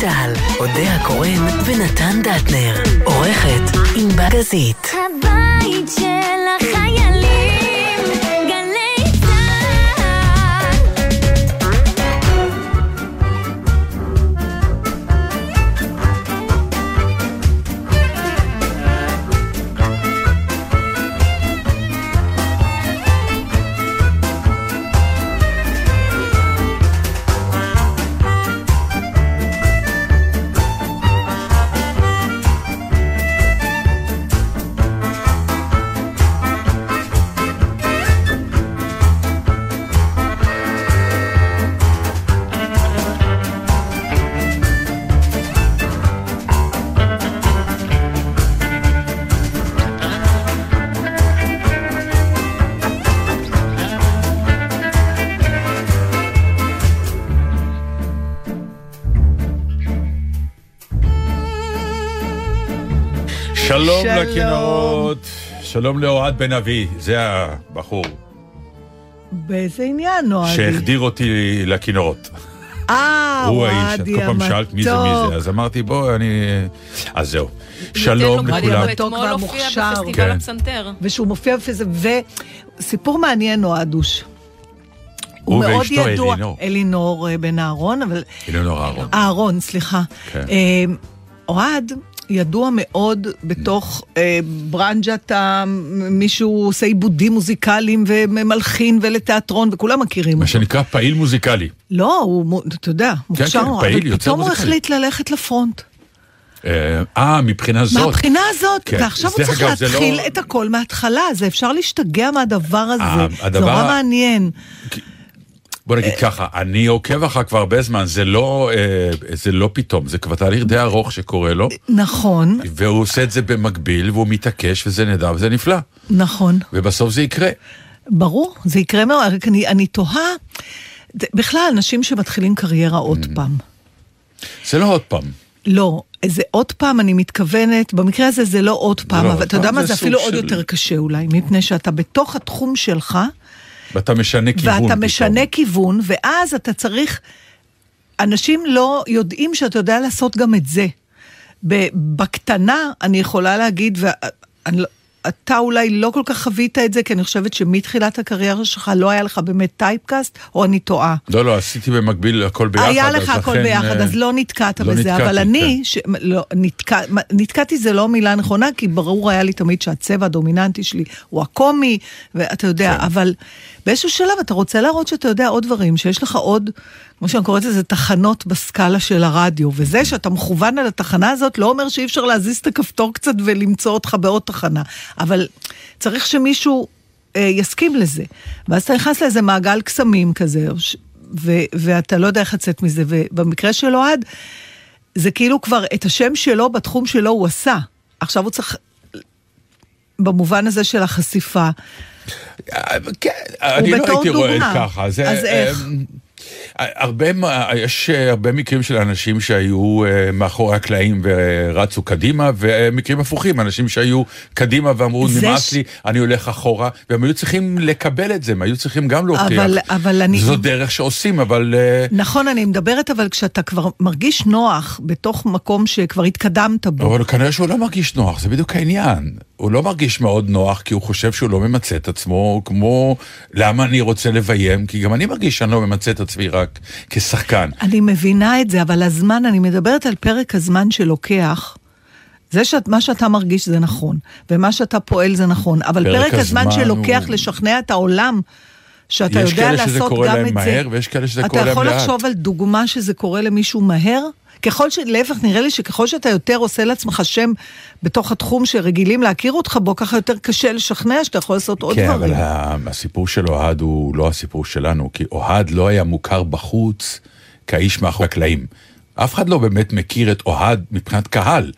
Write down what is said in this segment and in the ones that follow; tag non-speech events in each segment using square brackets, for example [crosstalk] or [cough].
צה"ל, אודה הקורן ונתן דטנר, עורכת עם בגזית. הבית של שלום שלום. לכנרות, שלום לאוהד בן אבי, זה הבחור באיזה עניין, אוהדי? שהחדיר אותי לכנרות. אה, הוא האיש, את אוהדי כל פעם שאלת מי זה מי המתוק. זה, אז אמרתי בוא, אני... אז זהו. שלום לכולם. אתמול המתוק הופיע והמוכשר. בפסטיבל כן. הפסנתר. ושהוא מופיע בפזה, וסיפור מעניין, אוהדוש. הוא מאוד ידוע, אלינור. אלינור אה, בן אהרון, אבל... אלינור אהרון. אהרון, סליחה. כן. אה, אוהד ידוע מאוד בתוך אה, ברנג'ת, מישהו עושה עיבודים מוזיקליים ומלחין ולתיאטרון, וכולם מכירים מה אותו. שנקרא פעיל מוזיקלי. לא, הוא, אתה יודע, מוכשר כן, נורא, פעיל, פתאום הוא מוזיקלי. החליט ללכת לפרונט. אה, אה, מבחינה זאת. מהבחינה הזאת, כן. ועכשיו הוא צריך אגב, זה להתחיל לא- את הכל מההתחלה, זה אפשר להשתגע מהדבר הזה, אה, זה הדבר- נורא מעניין. בוא נגיד ככה, אני עוקב אחריו כבר הרבה זמן, זה לא, אה, זה לא פתאום, זה כבר תהליך די ארוך שקורה לו, נכון, והוא עושה את זה במקביל, והוא מתעקש, וזה נהדר, וזה נפלא. נכון. ובסוף זה יקרה. ברור, זה יקרה מאוד, רק אני, אני תוהה, בכלל, אנשים שמתחילים קריירה עוד Mm. פעם. זה לא עוד פעם. לא, זה עוד פעם, אני מתכוונת, במקרה הזה זה לא עוד פעם, לא אבל עוד אתה יודע מה, זה זה אפילו עוד של- יותר קשה אולי, מפני שאתה בתוך התחום שלך, ואתה משנה כיוון. ואתה פתאום. משנה כיוון, ואז אתה צריך... אנשים לא יודעים שאתה יודע לעשות גם את זה. בקטנה, אני יכולה להגיד, ואתה אולי לא כל כך חווית את זה, כי אני חושבת שמתחילת הקריירה שלך לא היה לך באמת טייפקאסט, או אני טועה. לא, לא, עשיתי במקביל הכל ביחד. היה לך הכל לכן, ביחד, אה, אז לא נתקעת לא בזה, נתקעתי, אבל כן. אני, ש... לא, נתקע... נתקעתי זה לא מילה נכונה, כי ברור היה לי תמיד שהצבע הדומיננטי שלי הוא הקומי, ואתה יודע, כן. אבל באיזשהו שלב אתה רוצה להראות שאתה יודע עוד דברים, שיש לך עוד, כמו שאני קוראת לזה, תחנות בסקאלה של הרדיו, וזה שאתה מכוון על התחנה הזאת לא אומר שאי אפשר להזיז את הכפתור קצת ולמצוא אותך בעוד תחנה, אבל צריך שמישהו אה, יסכים לזה. ואז אתה נכנס לאיזה מעגל קסמים כזה, ש- ו- ואתה לא יודע איך לצאת מזה, ובמקרה של אוהד, זה כאילו כבר את השם שלו בתחום שלו הוא עשה. עכשיו הוא צריך, במובן הזה של החשיפה, כן, אני לא הייתי רואה דוגמה. ככה. זה, אז איך? אה, הרבה, מה- יש אה, הרבה מקרים של אנשים שהיו אה, מאחורי הקלעים ורצו קדימה, ומקרים הפוכים, אנשים שהיו קדימה ואמרו, נמאס ש- לי, אני הולך אחורה, והם היו צריכים לקבל את זה, הם היו צריכים גם להוכיח. אבל- אבל אני- זו דרך שעושים, אבל... אה, נכון, אני מדברת, אבל כשאתה כבר מרגיש נוח בתוך מקום שכבר התקדמת בו, אבל כנראה שהוא לא מרגיש נוח, זה בדיוק העניין. הוא לא מרגיש מאוד נוח כי הוא חושב שהוא לא ממצה את עצמו, כמו למה אני רוצה לביים, כי גם אני מרגיש שאני לא ממצה את עצמי רק כשחקן. אני מבינה את זה, אבל הזמן, אני מדברת על פרק הזמן שלוקח. זה שמה שאתה מרגיש זה נכון, ומה שאתה פועל זה נכון, אבל פרק פרק, הזמן הזמן שלוקח הוא- לשכנע את העולם, שאתה יש יודע כאלה שזה לעשות קורה גם להם את מהר, זה. ויש כאלה שזה קורה להם אתה יכול לאט. לחשוב על דוגמה שזה קורה למישהו מהר? ככל ש... להפך, נראה לי שככל שאתה יותר עושה לעצמך שם בתוך התחום שרגילים להכיר אותך בו, ככה יותר קשה לשכנע שאתה יכול לעשות עוד כן, אבל דברים. ה- הסיפור של אוהד הוא לא הסיפור שלנו, כי אוהד לא היה מוכר בחוץ כאיש מאחורי הקלעים. אף אחד לא באמת מכיר את אוהד מבחינת קהל.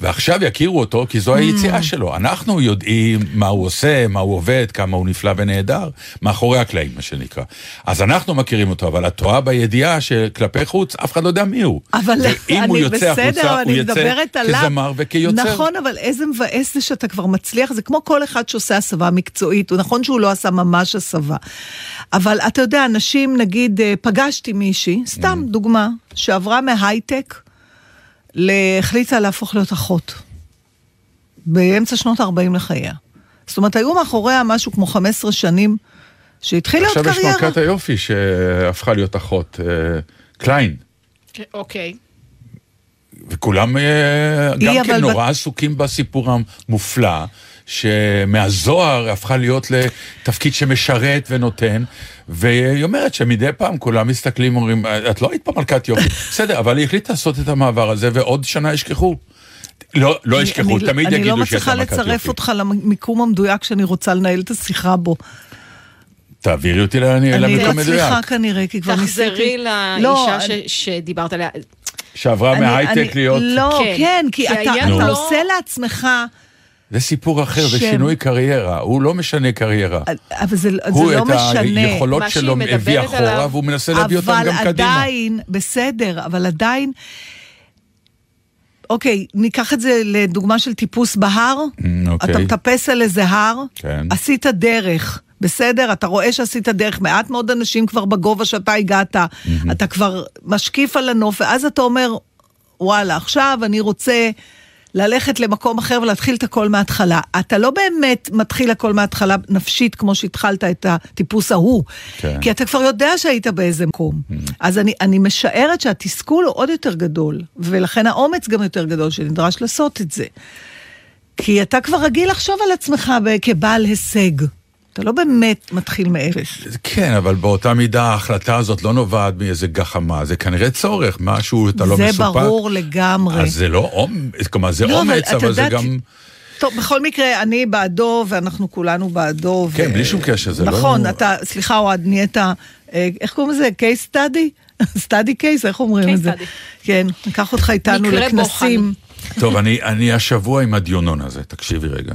ועכשיו יכירו אותו כי זו היציאה שלו. אנחנו יודעים מה הוא עושה, מה הוא עובד, כמה הוא נפלא ונהדר, מאחורי הקלעים, מה שנקרא. אז אנחנו מכירים אותו, אבל את טועה בידיעה שכלפי חוץ, אף אחד לא יודע מי הוא. אבל [laughs] אני בסדר, אני מדברת עליו. כזמר וכיוצר. נכון, אבל איזה מבאס זה שאתה כבר מצליח, זה כמו כל אחד שעושה הסבה מקצועית, הוא נכון שהוא לא עשה ממש הסבה. אבל אתה יודע, אנשים, נגיד, אה, פגשתי מישהי, סתם Mm. דוגמה, שעברה מהייטק, החליטה להפוך להיות אחות. באמצע שנות ה-40 לחייה. זאת אומרת, היו מאחוריה משהו כמו 15 שנים, שהתחיל להיות עכשיו יש קריירה. מלכת היופי שהפכה להיות אחות, אה, קליין. אוקיי. וכולם אה, היא גם כן בת- נורא עסוקים בסיפור המופלא, שמהזוהר הפכה להיות לתפקיד שמשרת ונותן, והיא אומרת שמדי פעם כולם מסתכלים ואומרים, את לא היית פה מלכת יופי, [laughs] בסדר, אבל היא החליטה לעשות את המעבר הזה, ועוד שנה ישכחו. לא, לא אני- ישכחו, אני- תמיד אני לא יגידו שיש מצליחה לה מלכת לצרף יופי. אותך למיקום המדויק שאני רוצה לנהל את השיחה בו. תעבירי אותי ל- אני למקום לא מדויק. מצליחה כנראה, כי כבר ניסיתי. תחזרי לא, לאישה אני- ש- שדיברת עליה. שעברה אני- מהייטק אני- להיות... לא, כן. כן, כי כי אתה אתה הוא לא- עושה לעצמך, זה סיפור אחר, זה שם. שינוי קריירה, הוא לא משנה קריירה. אבל זה זה הוא לא את משנה. היכולות מה שהיא שלו הביא אחורה, עליו- והוא מנסה להביא אותם אבל גם קדימה. עדיין, בסדר, אבל עדיין... אוקיי, ניקח את זה לדוגמה של טיפוס בהר. Mm, אוקיי. אתה מטפס על איזה הר, כן. עשית דרך. בסדר, אתה רואה שעשית דרך, מעט מאוד אנשים כבר בגובה שאתה הגעת, אתה כבר משקיף על הנוף, ואז אתה אומר, וואלה, עכשיו אני רוצה ללכת למקום אחר ולהתחיל את הכל מההתחלה. אתה לא באמת מתחיל הכל מההתחלה נפשית כמו שהתחלת את הטיפוס ההוא, כן. כי אתה כבר יודע שהיית באיזה מקום. אז אני, אני משערת שהתסכול הוא עוד יותר גדול, ולכן האומץ גם יותר גדול שנדרש לעשות את זה. כי אתה כבר רגיל לחשוב על עצמך כבעל הישג. אתה לא באמת מתחיל מאפס. כן, אבל באותה מידה ההחלטה הזאת לא נובעת מאיזה גחמה, זה כנראה צורך, משהו, אתה לא זה מסופק. ברור לגמרי. אז זה לא אומץ, כלומר זה לא, אבל אומץ, אתה אבל זה יודע, גם... טוב, בכל מקרה, אני בעדו, ואנחנו כולנו בעדו. כן, ו- בלי שום קשר, זה לא- נכון, אתה, סליחה, אוהד, נהיית, אה, איך קוראים לזה? קייס סטאדי? סטאדי קייס, איך אומרים Case את זה? study. כן, ניקח אותך איתנו לכנסים. טוב, אני, אני השבוע עם הדיונון הזה, תקשיבי רגע.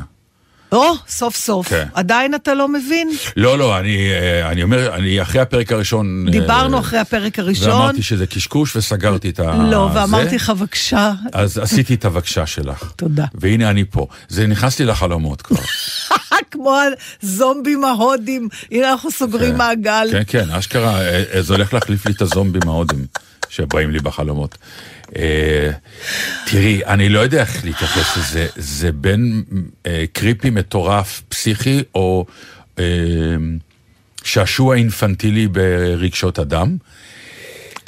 או, סוף סוף. כן. עדיין אתה לא מבין? לא, לא, אני, אה, אני אומר, אני אחרי הפרק הראשון... אה, דיברנו אחרי הפרק הראשון. ואמרתי שזה קשקוש וסגרתי את ה... לא. ואמרתי לך, בבקשה, אז עשיתי את הבקשה שלך. תודה. והנה אני פה. זה נכנס לי לחלומות כבר. [laughs] כמו הזומבים ההודים, הנה אנחנו סוגרים כן. מעגל. כן, כן, אשכרה, אה, זה הולך להחליף לי את הזומבים ההודים שבאים לי בחלומות. אה, תראי, אני לא יודע איך להתייחס לזה, זה בין אה, קריפי מטורף פסיכי, או אה, שעשוע אינפנטילי ברגשות אדם.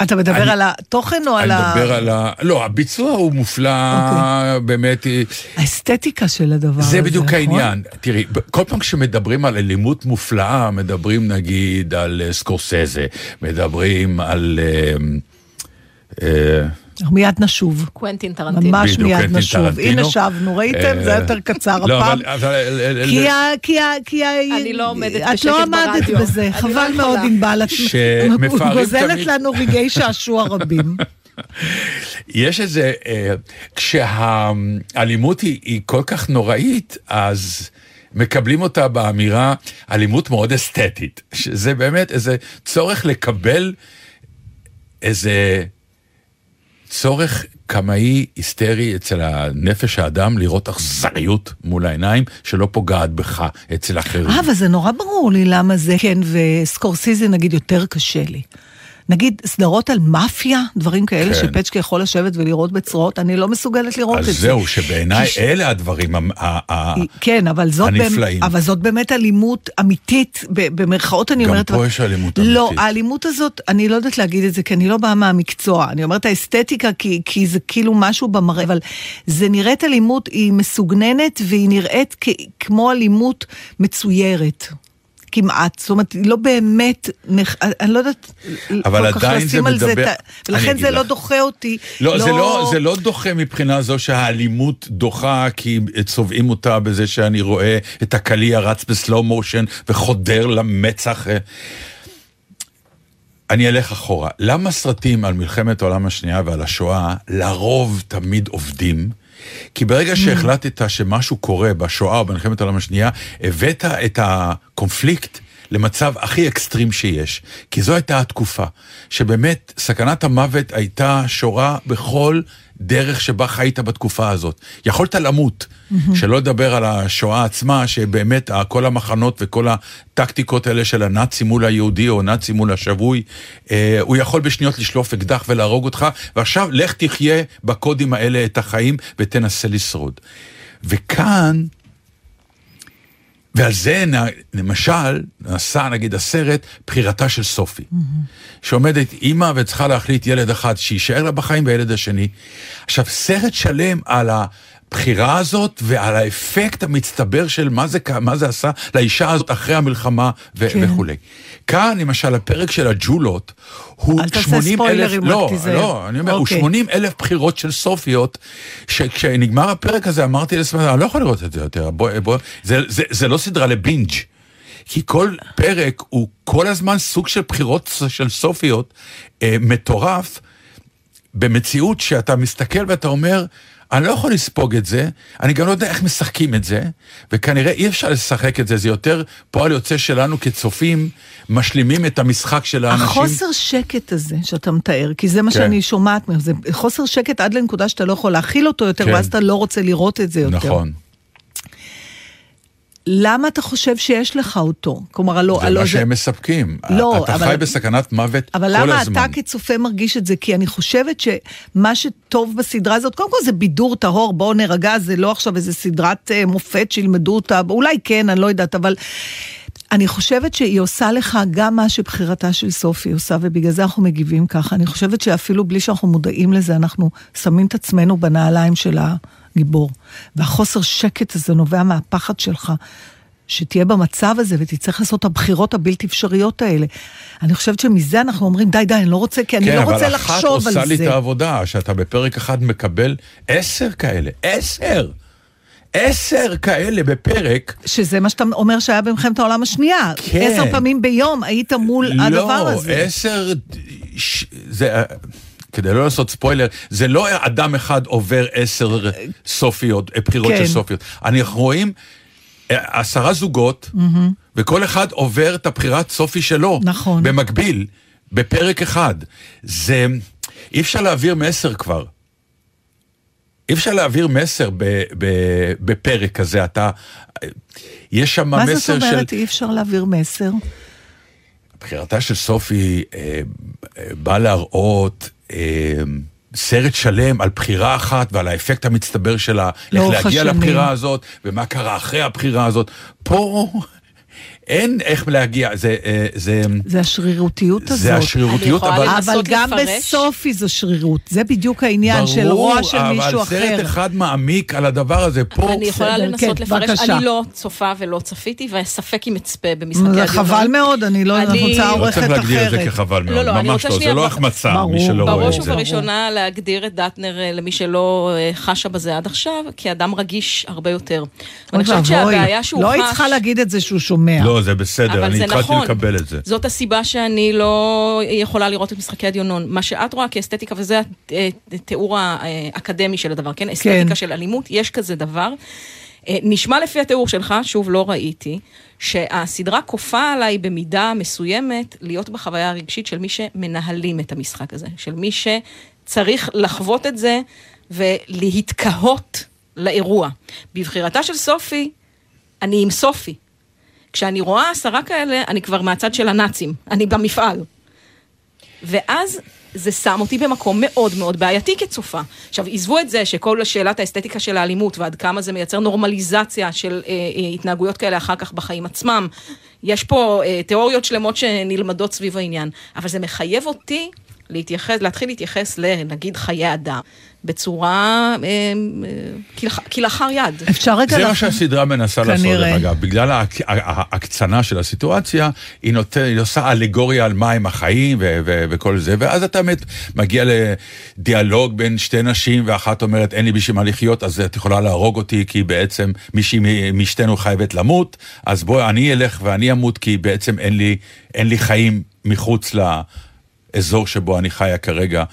אתה מדבר אני- על התוכן או על אני ה... מדבר על ה... לא, הביצוע הוא מופלא, אוקיי. באמת. האסתטיקה של הדבר הזה, זה בדיוק נכון? העניין. תראי, כל פעם כשמדברים על אלימות מופלאה, מדברים נגיד על סקורסזה, מדברים על... אה, אה, אנחנו מיד נשוב. קוונטין טרנטינו. ממש מיד נשוב. טרנטינו. הנה שבנו, ראיתם? אה, זה היה יותר קצר לא, הפעם. כי ה... כי ה... כי ה... אני לא עומדת את בשקט לא עמדת ברדיו. בזה, חבל לא יכולה. מאוד ענבל. את שמפארים גוזלת לנו רגעי שעשוע רבים. [laughs] יש איזה... אה, כשהאלימות היא כל כך נוראית, אז... מקבלים אותה באמירה אלימות מאוד אסתטית, שזה באמת איזה צורך לקבל איזה צורך קמאי היסטרי אצל הנפש האדם לראות אכזריות מול העיניים שלא פוגעת בך אצל אחרים. אה, אבל זה נורא ברור לי למה זה כן, וסקורסיזי נגיד יותר קשה לי. נגיד סדרות על מאפיה, דברים כאלה כן. שפצ'קה יכול לשבת ולראות בצרועות, אני לא מסוגלת לראות את אז זה. זהו, שבעיניי ש- אלה הדברים ה- ה- ה- כן, אבל זאת, הנפלאים. אבל זאת באמת אלימות אמיתית, במרכאות אני גם אומרת... פה אבל- יש אלימות לא, אמיתית. האלימות הזאת, אני לא יודעת להגיד את זה, כי אני לא באה מהמקצוע. אני אומרת האסתטיקה, כי, כי זה כאילו משהו במראה, אבל זה נראית אלימות, היא מסוגננת, והיא נראית כ- כמו אלימות מצוירת. כמעט, זאת אומרת, לא באמת, נח... אני לא יודעת אבל עדיין זה זה, מדבר- את ה- אני ולכן אגיד זה לא לך. דוחה אותי. לא, זה לא, זה לא דוחה מבחינה זו שהאלימות דוחה כי צובעים אותה בזה שאני רואה את הקליע רץ בסלואו מושן וחודר למצח. אני אלך אחורה. למה סרטים על מלחמת העולם השנייה ועל השואה לרוב תמיד עובדים? כי ברגע שהחלטת שמשהו קורה בשואה או במלחמת העולם השנייה, הבאת את הקונפליקט למצב הכי אקסטרים שיש. כי זו הייתה התקופה, שבאמת סכנת המוות הייתה שורה בכל דרך שבה חיית בתקופה הזאת. יכולת למות, שלא לדבר על השואה עצמה, שבאמת כל המחנות וכל הטקטיקות האלה של הנאצי מול היהודי או נאצי מול השבוי, אה, הוא יכול בשניות לשלוף אקדח ולהרוג אותך, ועכשיו לך תחיה בקודים האלה את החיים ותנסה לשרוד. וכאן, ועל זה למשל נעשה נגיד הסרט בחירתה של סופי, שעומדת אימא וצריכה להחליט ילד אחד שיישאר לה בחיים והילד השני. עכשיו סרט שלם על הבחירה הזאת ועל האפקט המצטבר של מה זה, מה זה עשה לאישה הזאת אחרי המלחמה ו- כן. וכולי. כאן למשל הפרק של הג'ולות הוא אל תעשה 80 אלף, לא, תיזהר. לא, אני אומר, הוא אוקיי. 80 אלף בחירות של סופיות, שכשנגמר הפרק הזה אמרתי לעצמי, אני לא יכול לראות את זה יותר, בוא, בוא, זה, זה, זה לא סדרה לבינג'. כי כל פרק הוא כל הזמן סוג של בחירות של סופיות אה, מטורף, במציאות שאתה מסתכל ואתה אומר, אני לא יכול לספוג את זה, אני גם לא יודע איך משחקים את זה, וכנראה אי אפשר לשחק את זה, זה יותר פועל יוצא שלנו כצופים, משלימים את המשחק של האנשים. החוסר שקט הזה שאתה מתאר, כי זה מה כן. שאני שומעת ממך, זה חוסר שקט עד לנקודה שאתה לא יכול להכיל אותו יותר, כן. ואז אתה לא רוצה לראות את זה יותר. נכון. למה אתה חושב שיש לך אותו? כלומר, הלא... זה הלא מה שהם מספקים. לא, אתה אבל- חי בסכנת מוות אבל כל למה הזמן. אתה כצופה מרגיש את זה? כי אני חושבת שמה שטוב בסדרה הזאת, קודם כל זה בידור טהור, בואו נרגע, זה לא עכשיו איזה סדרת אה, מופת שילמדו אותה, אולי כן, אני לא יודעת, אבל... אני חושבת שהיא עושה לך גם מה שבחירתה של סופי עושה, ובגלל זה אנחנו מגיבים ככה. אני חושבת שאפילו בלי שאנחנו מודעים לזה, אנחנו שמים את עצמנו בנעליים של הגיבור. והחוסר שקט הזה נובע מהפחד שלך. שתהיה במצב הזה ותצטרך לעשות את הבחירות הבלתי אפשריות האלה. אני חושבת שמזה אנחנו אומרים, די, די, אני לא רוצה, כי אני כן, לא אבל רוצה אחת לחשוב על עושה לי את זה. העבודה, שאתה בפרק אחד מקבל עשר כאלה, עשר! עשר כאלה בפרק. שזה מה שאתה אומר שהיה במלחמת העולם השנייה. כן. עשר פעמים ביום היית מול הדבר הזה. לא, עשר... ש- זה... אה, כדי לא לעשות ספוילר, זה לא אדם אחד עובר עשר סופיות, אה, בחירות כן. של סופיות. אנחנו רואים אה, עשרה זוגות, וכל אחד עובר את הבחירת סופי שלו. נכון. במקביל, בפרק אחד. זה... אי אפשר להעביר מסר כבר. אי אפשר להעביר מסר ב, ב, בפרק כזה, אתה... יש שם מה מסר זאת של... אומרת אי אפשר להעביר מסר? בחירתה של סופי אה, אה, באה להראות אה, סרט שלם על בחירה אחת ועל האפקט המצטבר שלה, איך לאורך להגיע השנים. לבחירה הזאת, ומה קרה אחרי הבחירה הזאת. פה אין איך להגיע, זה... אה, זה זה השרירותיות הזאת. זה השרירותיות, אני אבל... אבל גם לפרש? בסופי זו שרירות, זה בדיוק העניין של רוע של מישהו ברור, אחר. אבל סרט אחד מעמיק על הדבר הזה, פה... אני יכולה בסדר, לנסות כן, לפרש, בבקשה. אני לא צופה ולא צפיתי, וספק אם אצפה במשחקי זה הדיונון. חבל מאוד, אני לא אני- אני רוצה לא עורכת צריך להגדיר את זה אחרת. כחבל מאוד, לא, לא, אני ממש לא, זה לא ב- החמצה, ברור, מי שלא רואה בראש את זה. ובראשונה להגדיר את דטנר אה, למי שלא אה, חשה בזה עד עכשיו, כאדם רגיש הרבה יותר. ואני חושבת שהבעיה שהוא לא היית חש... צריכה להגיד את זה שהוא שומע. לא, זה בסדר, אבל אני זה התחלתי נכון. לקבל את זה. זאת הסיבה שאני לא יכולה לראות את משחקי הדיונון. מה שאת רואה כאסתטיקה, וזה התיאור האקדמי של הדבר, כן? אסתטיקה של אלימות, יש כזה דבר. אה, נשמע לפי התיאור שלך, שוב, לא ראיתי, שהסדרה כופה עליי במידה מסוימת להיות בחוויה הרגשית של מי שמנהלים את המשחק הזה, של מי שצריך לחוות את זה ולהתקהות לאירוע. בבחירתה של סופי, אני עם סופי. כשאני רואה עשרה כאלה, אני כבר מהצד של הנאצים, אני במפעל. ואז זה שם אותי במקום מאוד מאוד בעייתי כצופה. עכשיו, עזבו את זה שכל שאלת האסתטיקה של האלימות ועד כמה זה מייצר נורמליזציה של אה, אה, התנהגויות כאלה אחר כך בחיים עצמם. יש פה אה, תיאוריות שלמות שנלמדות סביב העניין, אבל זה מחייב אותי להתייחס, להתחיל להתייחס לנגיד חיי אדם בצורה אה, אה, כלאחר יד. אפשר רגע... זה מה שהסדרה מנסה לעשות, כנראה. דרך אגב. בגלל ההק- ההקצנה של הסיטואציה, היא, נות... היא עושה אלגוריה על מהם החיים ו- ו- וכל זה, ואז אתה מת... מגיע לדיאלוג בין שתי נשים, ואחת אומרת, אין לי בשביל מה לחיות, אז את יכולה להרוג אותי, כי בעצם מישהי משתינו חייבת למות, אז בואי, אני אלך ואני אמות, כי בעצם אין לי, אין לי חיים מחוץ ל... האזור שבו אני חיה כרגע.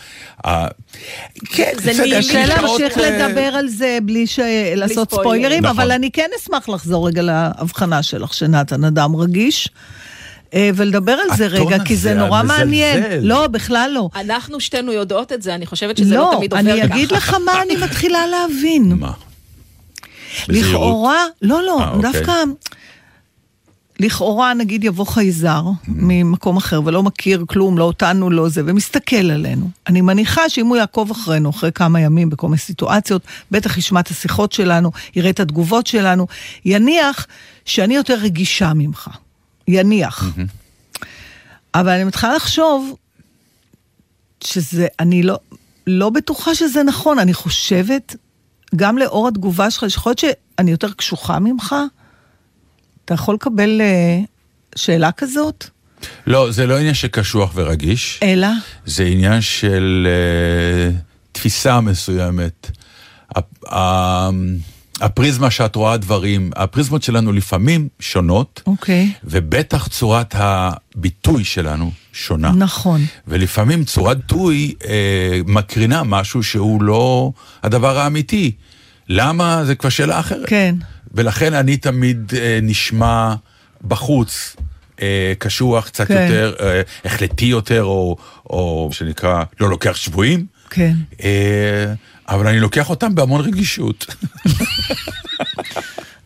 כן, זה בסדר, קשה להמשיך אה, לדבר על זה בלי ש- לעשות ספוילרים. ספוילרים, נכון. אבל אני כן אשמח לחזור רגע להבחנה שלך, שנתן אדם רגיש. אה, ולדבר על זה רגע, כי זה נורא. מעניין. לא, בכלל לא. אנחנו שתינו יודעות את זה, אני חושבת שזה לא לא, תמיד עובר אני ככה. אגיד לך מה אני מתחילה להבין. מה? בזהירות. לכאורה, לא, לא, אה, אוקיי. לכאורה נגיד יבוא חייזר ממקום אחר ולא מכיר כלום, לא אותנו, לא זה, ומסתכל עלינו. אני מניחה שאם הוא יעקוב אחרינו אחרי כמה ימים בכל מיני סיטואציות, בטח ישמע את השיחות שלנו, יראה את התגובות שלנו, יניח שאני יותר רגישה ממך. יניח. אבל אני מתחילה לחשוב שזה, אני לא, לא בטוחה שזה נכון, אני חושבת, גם לאור התגובה שלך, שיכול להיות שאני יותר קשוחה ממך? אתה יכול לקבל אה, שאלה כזאת? לא, זה לא עניין של קשוח ורגיש, אלא? זה עניין של אה, תפיסה מסוימת. ה- הפריזמה שאת רואה דברים, הפריזמות שלנו לפעמים שונות, אוקיי. ובטח צורת הביטוי שלנו שונה. נכון. ולפעמים צורת ביטוי אה, מקרינה משהו שהוא לא הדבר האמיתי. למה? זה כבר שאלה אחרת. כן. ולכן אני תמיד אה, נשמע בחוץ. אה, קשוח קצת כן. יותר, אה, החלטי יותר, או, או שנקרא, לא לוקח שבויים. כן. אה, אבל אני לוקח אותם בהמון רגישות. [laughs]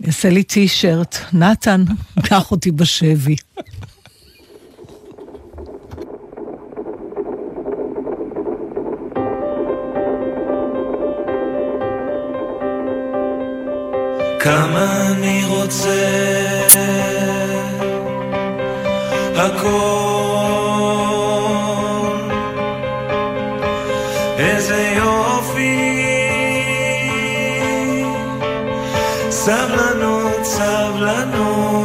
יעשה לי טי-שירט. נתן, קח אותי בשבי. כמה אני רוצה. הכל. איזה יופי. סבלנות, סבלנות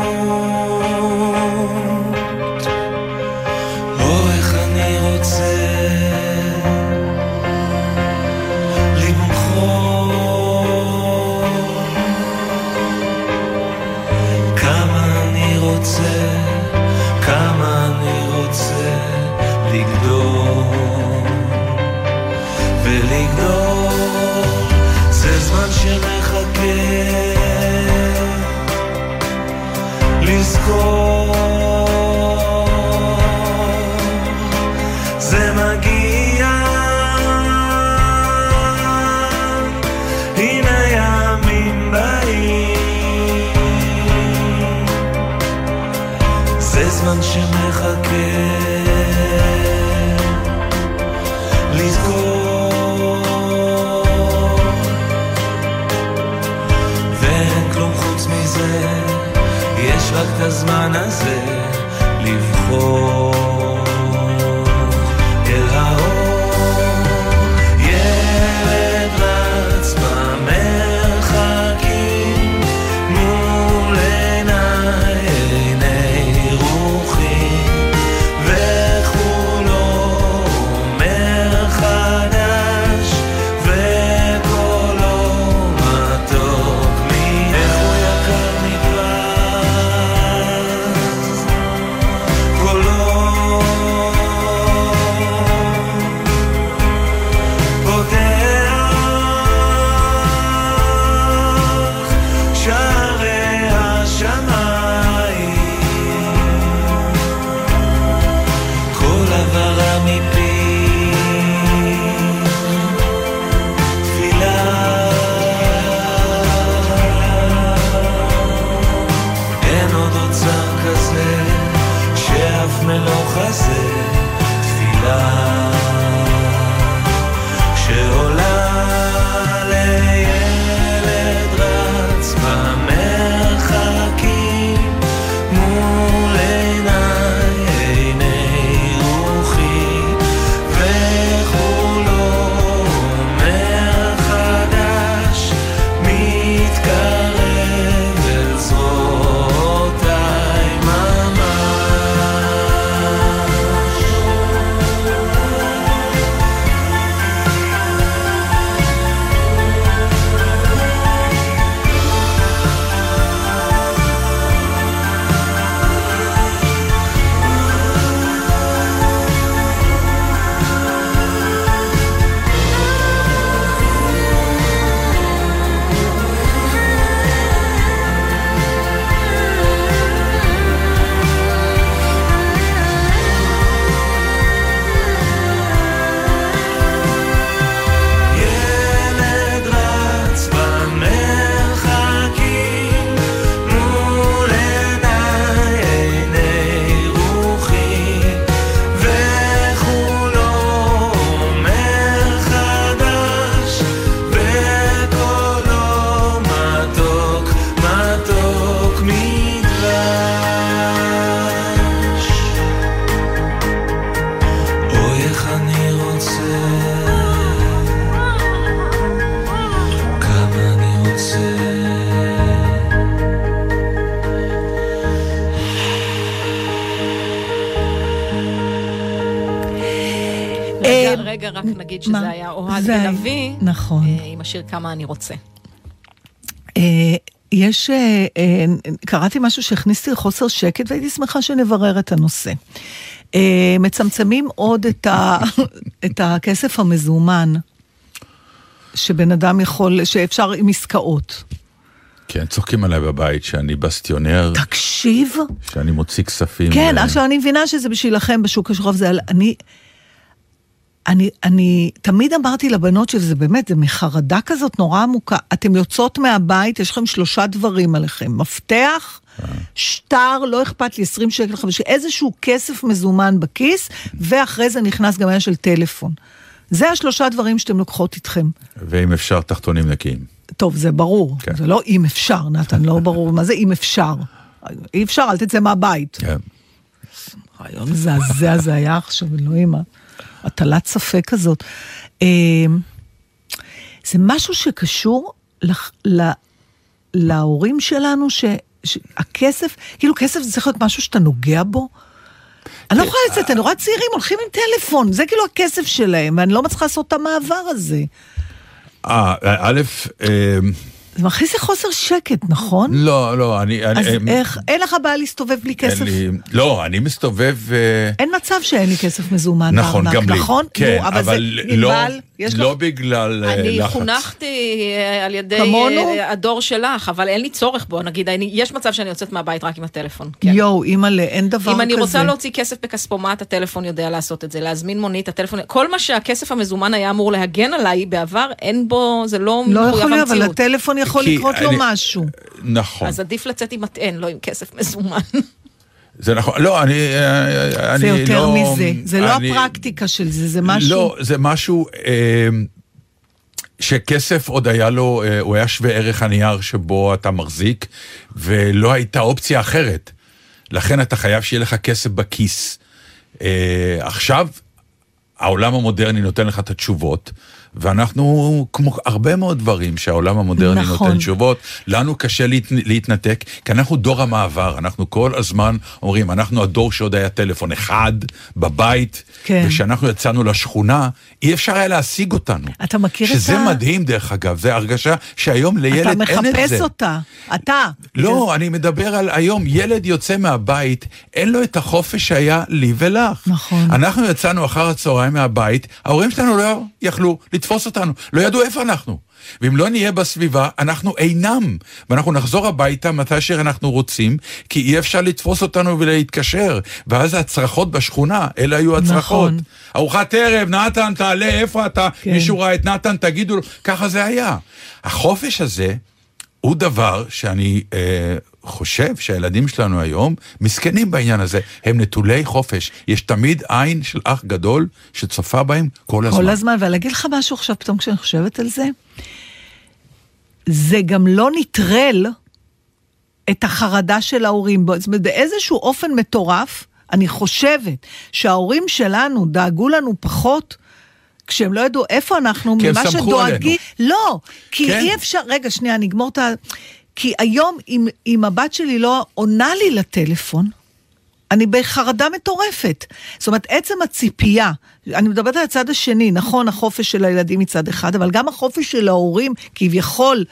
רק את הזמן הזה לבחור רק נגיד מה? שזה היה אוהד זה היה- בן-אבי, נכון. אה, עם השיר כמה אני רוצה. אה, יש, אה, קראתי משהו שהכניסתי לחוסר שקט והייתי שמחה שנברר את הנושא. מצמצמים עוד את, ה, [laughs] את הכסף המזומן שבן אדם יכול, שאפשר עם עסקאות. כן, צוחקים עליי בבית שאני בסטיונר, תקשיב, שאני מוציא כספים. כן, עכשיו אני מבינה שזה בשבילכם בשוק השחור, זה על... אני... אני, אני תמיד אמרתי לבנות שזה באמת, זה מחרדה כזאת נורא עמוקה. אתן יוצאות מהבית, יש לכם שלושה דברים עליכם. מפתח, שטר, לא אכפת לי, 20 שקל, 50, איזשהו כסף מזומן בכיס, ואחרי זה נכנס גם העניין של טלפון. זה השלושה דברים שאתם לוקחות איתכם. ואם אפשר, תחתונים נקיים. טוב, זה ברור, כן. זה לא אם אפשר, נתן, לא ברור מה זה אם אפשר. אי אפשר, אל תצא מהבית. כן. רעיון מזעזע זה היה עכשיו, אלוהים, הטלת ספק כזאת. אה, זה משהו שקשור לח- ל- להורים שלנו, ש- שהכסף, כאילו כסף זה צריך להיות משהו שאתה נוגע בו. אני לא יכולה לצאת, אני רואה צעירים הולכים עם טלפון, זה כאילו הכסף שלהם, ואני לא מצליחה לעשות את המעבר הזה. אה, א', אה, זה מכניס לי חוסר שקט, נכון? לא, לא, אני... אז אני- איך, אין לך בעיה להסתובב בלי אין כסף? לי- לא, אני מסתובב... אה, אין מצב שאין לי כסף מזומן נכון, בארנק, גם לי. נכון? כן, נו, אבל, אבל זה לא- ננבל, יש לא לך... בגלל אה, אני לחץ. חונכתי אה, על ידי כמונו? אה, הדור שלך, אבל אין לי צורך בו, נגיד, אני- יש מצב שאני יוצאת מהבית רק עם הטלפון. כן. יואו, אימא'לה, אין דבר כזה. אם אני רוצה להוציא כסף בכספומט, הטלפון יודע לעשות את זה, להזמין מונית, הטלפון, כל מה שהכסף המזומן היה אמור להגן עליי בעבר, אין בו, זה לא לא מחויב יכול להיות, אבל המציאות. יכול לקרות לו אני- משהו. נכון, אז עדיף לצאת עם מטען, לא עם כסף מזומן. זה נכון. לא, אני... אני זה יותר לא- מזה, זה לא אני- הפרקטיקה של זה, זה משהו... לא, זה משהו אה, שכסף עוד היה לו, אה, הוא היה שווה ערך הנייר שבו אתה מחזיק, ולא הייתה אופציה אחרת. לכן אתה חייב שיהיה לך כסף בכיס. אה, עכשיו, העולם המודרני נותן לך את התשובות, ואנחנו, כמו הרבה מאוד דברים שהעולם המודרני נכון. נותן תשובות, לנו קשה להת, להתנתק, כי אנחנו דור המעבר, אנחנו כל הזמן אומרים, אנחנו הדור שעוד היה טלפון אחד בבית, כן. וכשאנחנו יצאנו לשכונה, אי אפשר היה להשיג אותנו. אתה מכיר את שזה ה- מדהים דרך אגב, זה הרגשה שהיום לילד אתה אין את זה. מחפש אותה, אתה. לא, אני מדבר על היום, ילד יוצא מהבית, אין לו את החופש שהיה לי ולך. נכון. אנחנו יצאנו אחר הצהריים מהבית, ההורים שלנו לא יכלו לתפוס אותנו, לא ידעו איפה אנחנו. ואם לא נהיה בסביבה, אנחנו אינם. ואנחנו נחזור הביתה מתי שאנחנו רוצים, כי אי אפשר לתפוס אותנו ולהתקשר. ואז הצרחות בשכונה, אלה היו הצרחות. נכון. ארוחת ערב, נתן, תעלה, איפה אתה? כן. מישהו ראה את נתן, תגידו לו, ככה זה היה. החופש הזה, הוא דבר שאני אה, חושב שהילדים שלנו היום מסכנים בעניין הזה. הם נטולי חופש. יש תמיד עין של אח גדול שצופה בהם כל הזמן. כל הזמן, ואני אגיד לך משהו עכשיו פתאום כשאני חושבת על זה, זה גם לא נטרל את החרדה של ההורים. זאת אומרת, באיזשהו אופן מטורף, אני חושבת שההורים שלנו דאגו לנו פחות. כשהם לא ידעו איפה אנחנו, כי הם ממה סמכו שדואגים. לא, כי כן. אי אפשר, רגע, שנייה, נגמור את ה... כי היום, אם, אם הבת שלי לא עונה לי לטלפון, אני בחרדה מטורפת. זאת אומרת, עצם הציפייה, אני מדברת על הצד השני, נכון, החופש של הילדים מצד אחד, אבל גם החופש של ההורים, כביכול,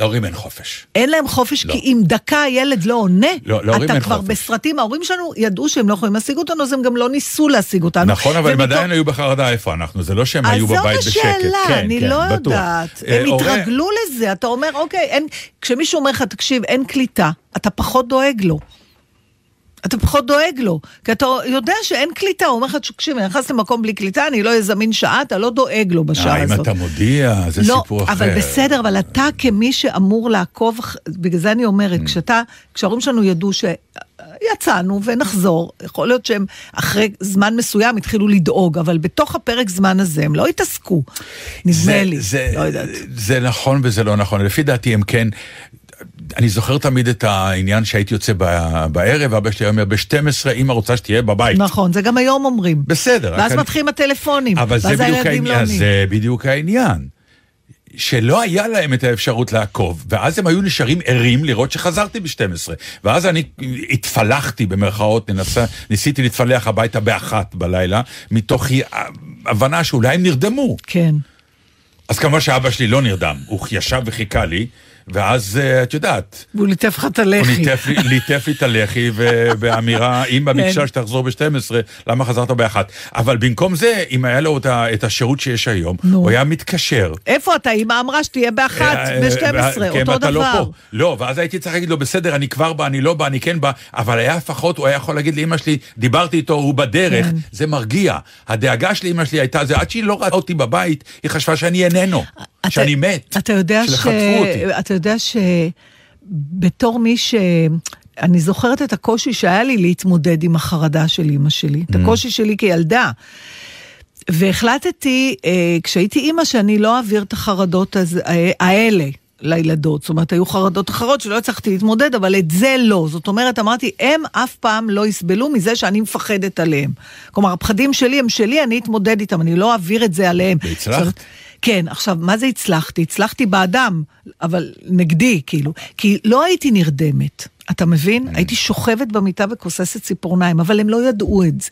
להורים אין חופש. אין להם חופש, לא. כי אם דקה הילד לא עונה, לא, להורים אתה אין כבר חופש. בסרטים, ההורים שלנו ידעו שהם לא יכולים להשיג אותנו, אז הם גם לא ניסו להשיג אותנו. נכון, אבל הם ומתוך- עדיין היו בחרדה איפה אנחנו, זה לא שהם היו בבית בשקט. אז זאת השאלה, כן, אני כן, לא בטוח. יודעת. אה, הם הורה- התרגלו לזה, אתה אומר, אוקיי, אין, כשמישהו אומר לך, תקשיב, אין קליטה, אתה פחות דואג לו. אתה פחות דואג לו, כי אתה יודע שאין קליטה, הוא אומר לך, תקשיב, אני נכנס למקום בלי קליטה, אני לא אזמין שעה, אתה לא דואג לו בשעה אה, אם הזאת. אתה מודיע, זה לא, סיפור אחר. אבל בסדר, אבל אתה כמי שאמור לעקוב, בגלל זה אני Mm. אומרת, כשאתה, כשההורים שלנו ידעו שיצאנו ונחזור, יכול להיות שהם אחרי זמן מסוים התחילו לדאוג, אבל בתוך הפרק זמן הזה הם לא התעסקו, נדמה זה, לי, זה, לא יודעת. זה נכון וזה לא נכון. לפי דעתי הם כן... אני זוכר תמיד את העניין שהייתי יוצא בערב, אבא שלי היה אומר, ב-12 אמא רוצה שתהיה בבית. נכון, זה גם היום אומרים. בסדר. ואז מתחילים הטלפונים, אבל זה ואז הילדים לא עונים. זה בדיוק העניין. שלא היה להם את האפשרות לעקוב, ואז הם היו נשארים ערים לראות שחזרתי ב-12. ואז אני התפלחתי במרכאות, ננסה, ניסיתי להתפלח הביתה באחת בלילה, מתוך הבנה שאולי הם נרדמו. כן. אז כמובן שאבא שלי לא נרדם, הוא ישב וחיכה לי, ואז אה, את יודעת, והוא ליטף לך את הוא הלחי. ליטף לי- ליטף לי את הלחי, ובאמירה, [laughs] אמא ביקשה שתחזור ב-12, למה חזרת באחת? אבל במקום זה, אם היה לו את השירות שיש היום, נו. הוא היה מתקשר. איפה אתה? אמא אמרה שתהיה באחת, אה, ב-12, כן, אותו ואתה לא דבר. פה. לא, ואז הייתי צריך להגיד לו, בסדר, אני כבר בא, אני לא בא, אני כן בא, אבל היה לפחות, הוא היה יכול להגיד לאמא שלי, דיברתי איתו, הוא בדרך, כן. זה מרגיע. הדאגה של אמא שלי הייתה, זה עד שהיא לא ראתה אותי בבית, היא חשבה שאני איננו, אתה- שאני מת, אתה יודע ש... שחטפו אותי. אתה יודע שבתור מי ש... אני זוכרת את הקושי שהיה לי להתמודד עם החרדה של אימא שלי, Mm. את הקושי שלי כילדה. והחלטתי, אה, כשהייתי אימא, שאני לא אעביר את החרדות הז- אה, האלה לילדות. זאת אומרת, היו חרדות אחרות שלא הצלחתי להתמודד, אבל את זה לא. זאת אומרת, אמרתי, הם אף פעם לא יסבלו מזה שאני מפחדת עליהם. כלומר, הפחדים שלי הם שלי, אני אתמודד איתם, אני לא אעביר את זה עליהם. והצלחת? כן, עכשיו, מה זה הצלחתי? הצלחתי באדם, אבל נגדי, כאילו. כי לא הייתי נרדמת, אתה מבין? הייתי שוכבת במיטה וכוססת ציפורניים, אבל הם לא ידעו את זה.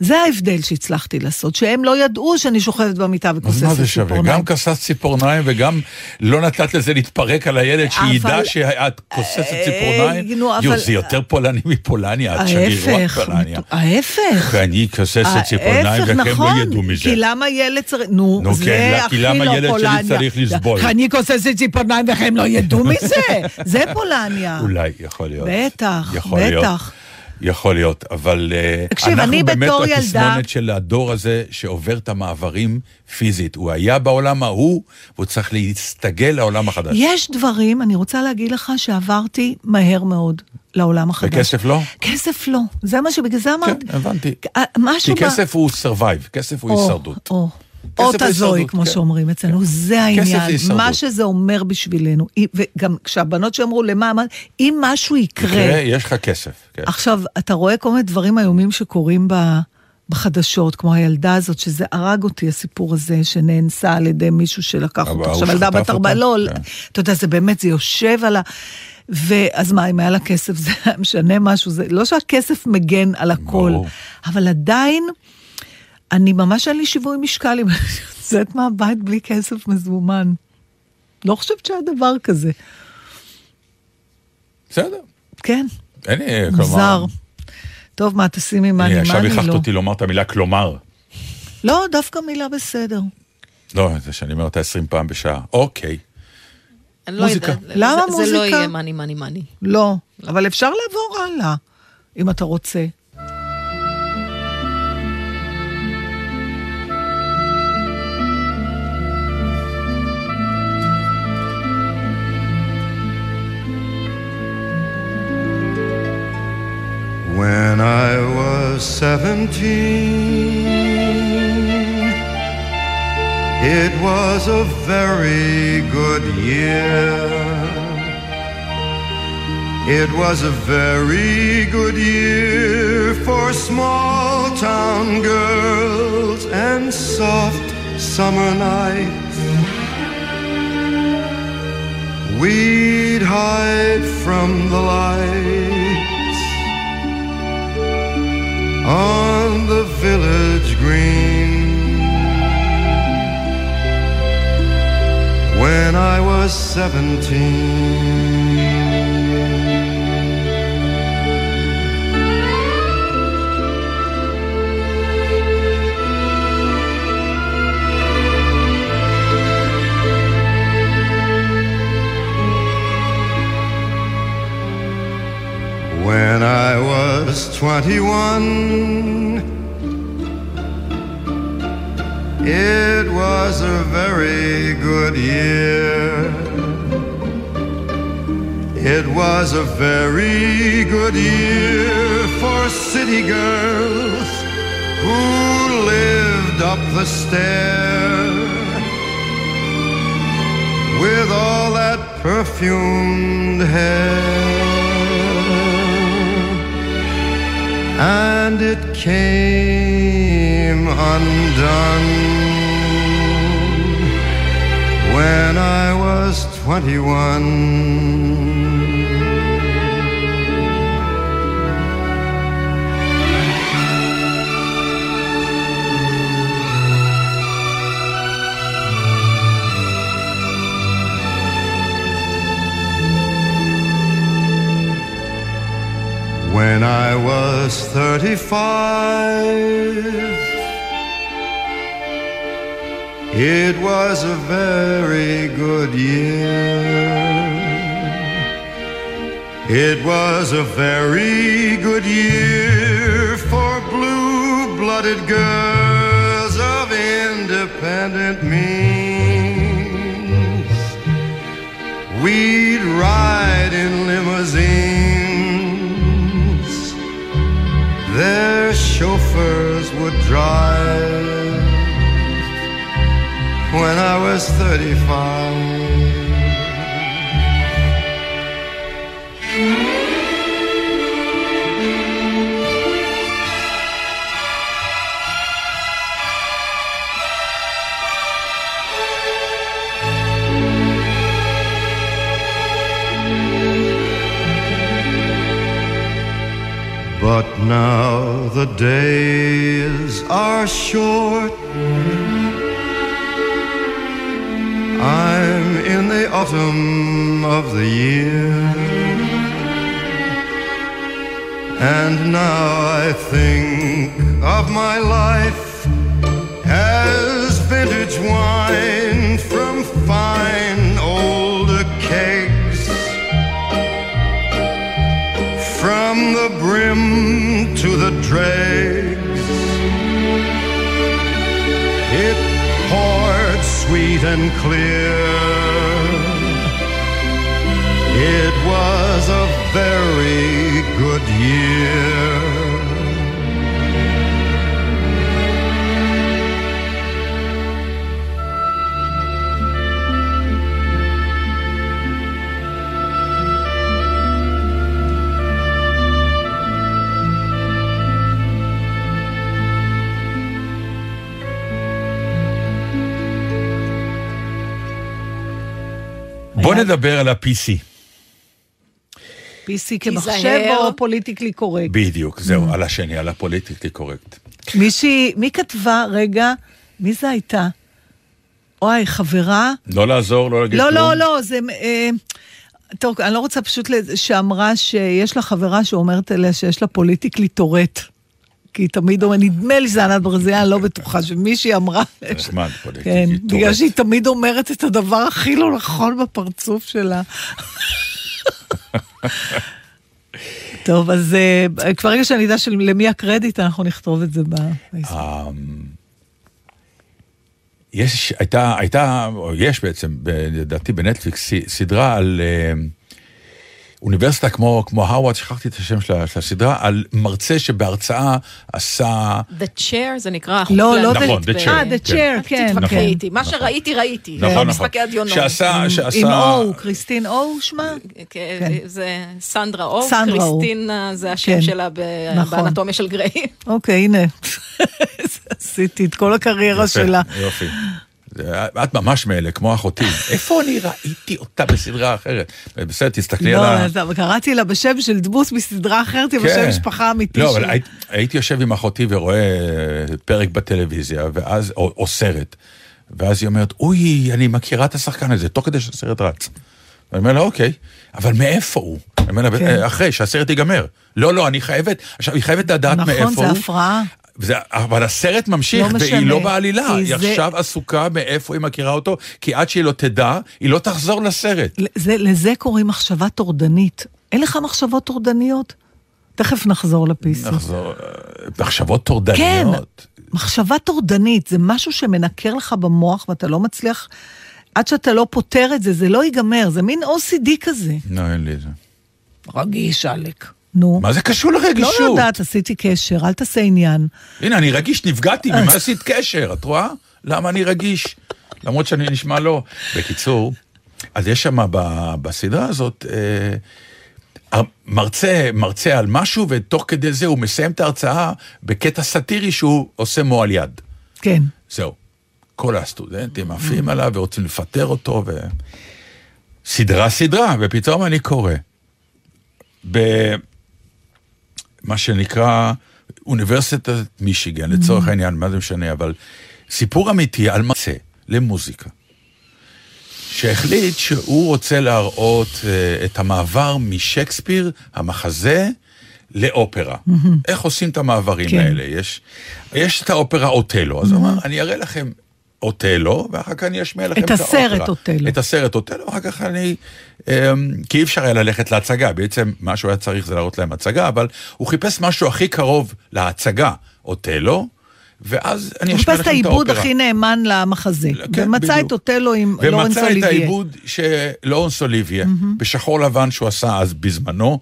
זה ההבדל שהצלחתי לעשות, שהם לא ידעו שאני שוכבת במיטה אז וכוססת מה ציפורניים. זה שווה? גם כססת ציפורניים וגם לא נתת לזה להתפרק על הילד, שידע שאת כוססת אה, ציפורניים? יו, זה יותר פולני מפולניה, את שגרירות פולניה. ההפך. אני כוססת ציפורניים וכם נכון, לא ידעו מזה. כי למה ילד צריך... נו, זה כן, הכי כי למה לא ילד שלי פולניה. צריך לסבול? אני כוססת ציפורניים וכם לא ידעו מזה, [laughs] זה פולניה. אולי, יכול להיות. בטח. בטח. יכול להיות, אבל אה, תקשיב, אנחנו באמת בתור ילדה- התסמונת של הדור הזה שעובר את המעברים פיזית. הוא היה בעולם ההוא, והוא צריך להסתגל לעולם החדש. יש דברים, אני רוצה להגיד לך, שעברתי מהר מאוד לעולם החדש. וכסף לא? כסף לא. זה מה שבגלל זה אמרתי. כן, הבנתי. אה, כי כסף הוא survive, כסף הוא הישרדות. אות הזוי, כמו כן. שאומרים אצלנו, זה זה העניין. מה שזה אומר בשבילנו. וגם כשהבנות שאמרו למה, אם משהו יקרה, יקרה, יש לך כסף. כן. עכשיו, אתה רואה כל מיני דברים איומים שקורים ב... בחדשות, כמו הילדה הזאת, שזה הרג אותי, הסיפור הזה, שנאנסה על ידי מישהו שלקח אותה. עכשיו, ילדה בת ארבע? לא, כן. אתה יודע, זה באמת, זה יושב על ה... ואז מה, אם היה לה כסף, [laughs] זה משנה משהו, זה לא שהכסף מגן על הכל, ברור. אבל עדיין, אני ממש אין לי שיווי משקל אם אני [laughs] יוצאת מהבית בלי כסף מזומן. לא חושבת שהיה דבר כזה. בסדר. כן, אין לי, כלומר... מוזר. טוב, מה, תשימי מאני הנה, מאני? עכשיו הכרחת לא. אותי לומר את המילה כלומר. לא, דווקא מילה בסדר. לא, זה שאני אומר אותה 20 פעם בשעה. אוקיי. אני לא מוזיקה. למה זה- זה מוזיקה? לא יהיה מאני מאני מאני. לא, אבל אפשר לעבור הלאה, אם אתה רוצה. When I was seventeen, it was a very good year. It was a very good year for small town girls and soft summer nights. We'd hide from the lights on the village green. When I was seventeen. When I was 21, it was a very good year. It was a very good year for city girls who lived up the stair with all that perfumed hair. and it came undone. When I was twenty one. When I was 35, it was a very good year. It was a very good year for blue blooded girls of independent means. We'd ride in limousines, chauffeurs would drive when I was 35. But now the days are short. I'm in the autumn of the year. And now I think of my life as vintage wine from fine to the dregs, it poured sweet and clear. It was a very good year. בוא נדבר על ה-PC. PC כמחשב. או politically correct? בדיוק, זהו, על השני, על ה politically correct. מישהי, מי כתבה, רגע, מי זה הייתה? אוי, חברה? לא לעזור, לא להגיד לא, כלום. לא, לא, זה... אה, טוב, אני לא רוצה פשוט, שאמרה שיש לה חברה שאומרת עליה שיש לה politically Tourette. כי תמיד אומרת, נדמה לי שזה ענת ברזיאן, לא בטוחה, שמישהי אמרה... נחמד, כן, בגלל. שהיא תמיד אומרת את הדבר הכי לא נכון בפרצוף שלה. טוב, אז אה, כבר רגע שאני אדע למי הקרדיט, אנחנו נכתוב את זה בפייסבוק. אמ, יש, הייתה, הייתה, או יש בעצם, ב- לדעתי בנטפליקס, סדרה על אה, אוניברסיטה כמו, כמו הרווארד, שכחתי את השם של הסדרה, על מרצה שבהרצאה עשה... The chair זה נקרא לא, לא, נכון, The- The Chair, אה, The כן. Chair, אל כן, תתווכחי כן. איתי, מה שראיתי ראיתי. נכון, נכון. משחקי הדיונות. שעשה, שעשה... עם או, קריסטין או שמה? כן, כן. זה סנדרה אור, סנדרה אור. קריסטינה זה השם כן, שלה ב- נכון. באנטומיה של גריי. אוקיי, הנה. [laughs] עשיתי את כל הקריירה שלה. יופי. זה- את ממש מאלה, כמו אחותי. [laughs] איפה אני ראיתי אותה בסדרה אחרת? בסדר, תסתכלי על לא, ה... אז קראתי לה בשם של דמות מסדרה אחרת, עם כן. השם משפחה אמיתי לא, אבל הייתי יושב עם אחותי ורואה אה, פרק בטלוויזיה, ואז, או, סרט, ואז היא אומרת, אוי, אני מכירה את השחקן הזה, תוך כדי שהסרט רץ. ואני אומר לה, אוקיי, אבל מאיפה הוא? אני אומר לה, כן. "אה, אחרי שהסרט ייגמר. לא, לא, אני חייבת, עכשיו, היא חייבת לדעת מאיפה הוא. נכון, זה הפרעה. וזה, אבל הסרט ממשיך, לא והיא משנה, לא בעלילה, היא זה- עכשיו עסוקה מאיפה היא מכירה אותו, כי עד שהיא לא תדע, היא לא תחזור לסרט. זה, לזה קוראים מחשבה טורדנית. אין לך מחשבות טורדניות? תכף נחזור ל-PC. נחזור, אה, מחשבות כן, טורדניות. מחשבה טורדנית זה משהו שמנקר לך במוח ואתה לא מצליח, עד שאתה לא פותר את זה, זה לא ייגמר, זה מין OCD כזה. לא, אין לי את זה. רגיש, עלק. נו. מה זה קשור לרגישות? לא יודעת, עשיתי קשר, אל תעשה עניין. הנה, אני רגיש, נפגעתי, ממה [laughs] עשית קשר? את רואה? למה אני רגיש? למרות שאני נשמע לא. בקיצור, אז יש שם ב- בסדרה הזאת, אה, מרצה, מרצה על משהו, ותוך כדי זה הוא מסיים את ההרצאה בקטע סאטירי שהוא עושה מועל יד. כן. זהו. כל הסטודנטים עפים עליו ורוצים לפטר אותו, ו... סדרה סדרה, ופתאום אני קורא במה שנקרא אוניברסיטת מישיגן, לצורך העניין, מה זה משנה, אבל סיפור אמיתי על מרצה למוזיקה, שהחליט שהוא רוצה להראות אה, את המעבר משייקספיר, המחזה, לאופרה. איך עושים את המעברים כן. האלה? יש, יש את האופרה אוטלו, אז הוא אמר, אני אראה לכם אוטלו, ואחר כך אני אשמיע לכם את את האופרה. הסרט אוטלו. את הסרט אוטלו, אחר כך אני... אמ, כי אי אפשר היה ללכת להצגה, בעצם מה שהוא היה צריך זה להראות להם הצגה, אבל הוא חיפש משהו הכי קרוב להצגה, אוטלו, ואז אני הוא אשמיע חיפש את לכם את העיבוד האופרה. הכי נאמן למחזה. כן, ומצא בדיוק. את אוטלו עם לורנס ומצא את אוליביה. העיבוד של לורנס אוליביה, בשחור לבן שהוא עשה אז בזמנו.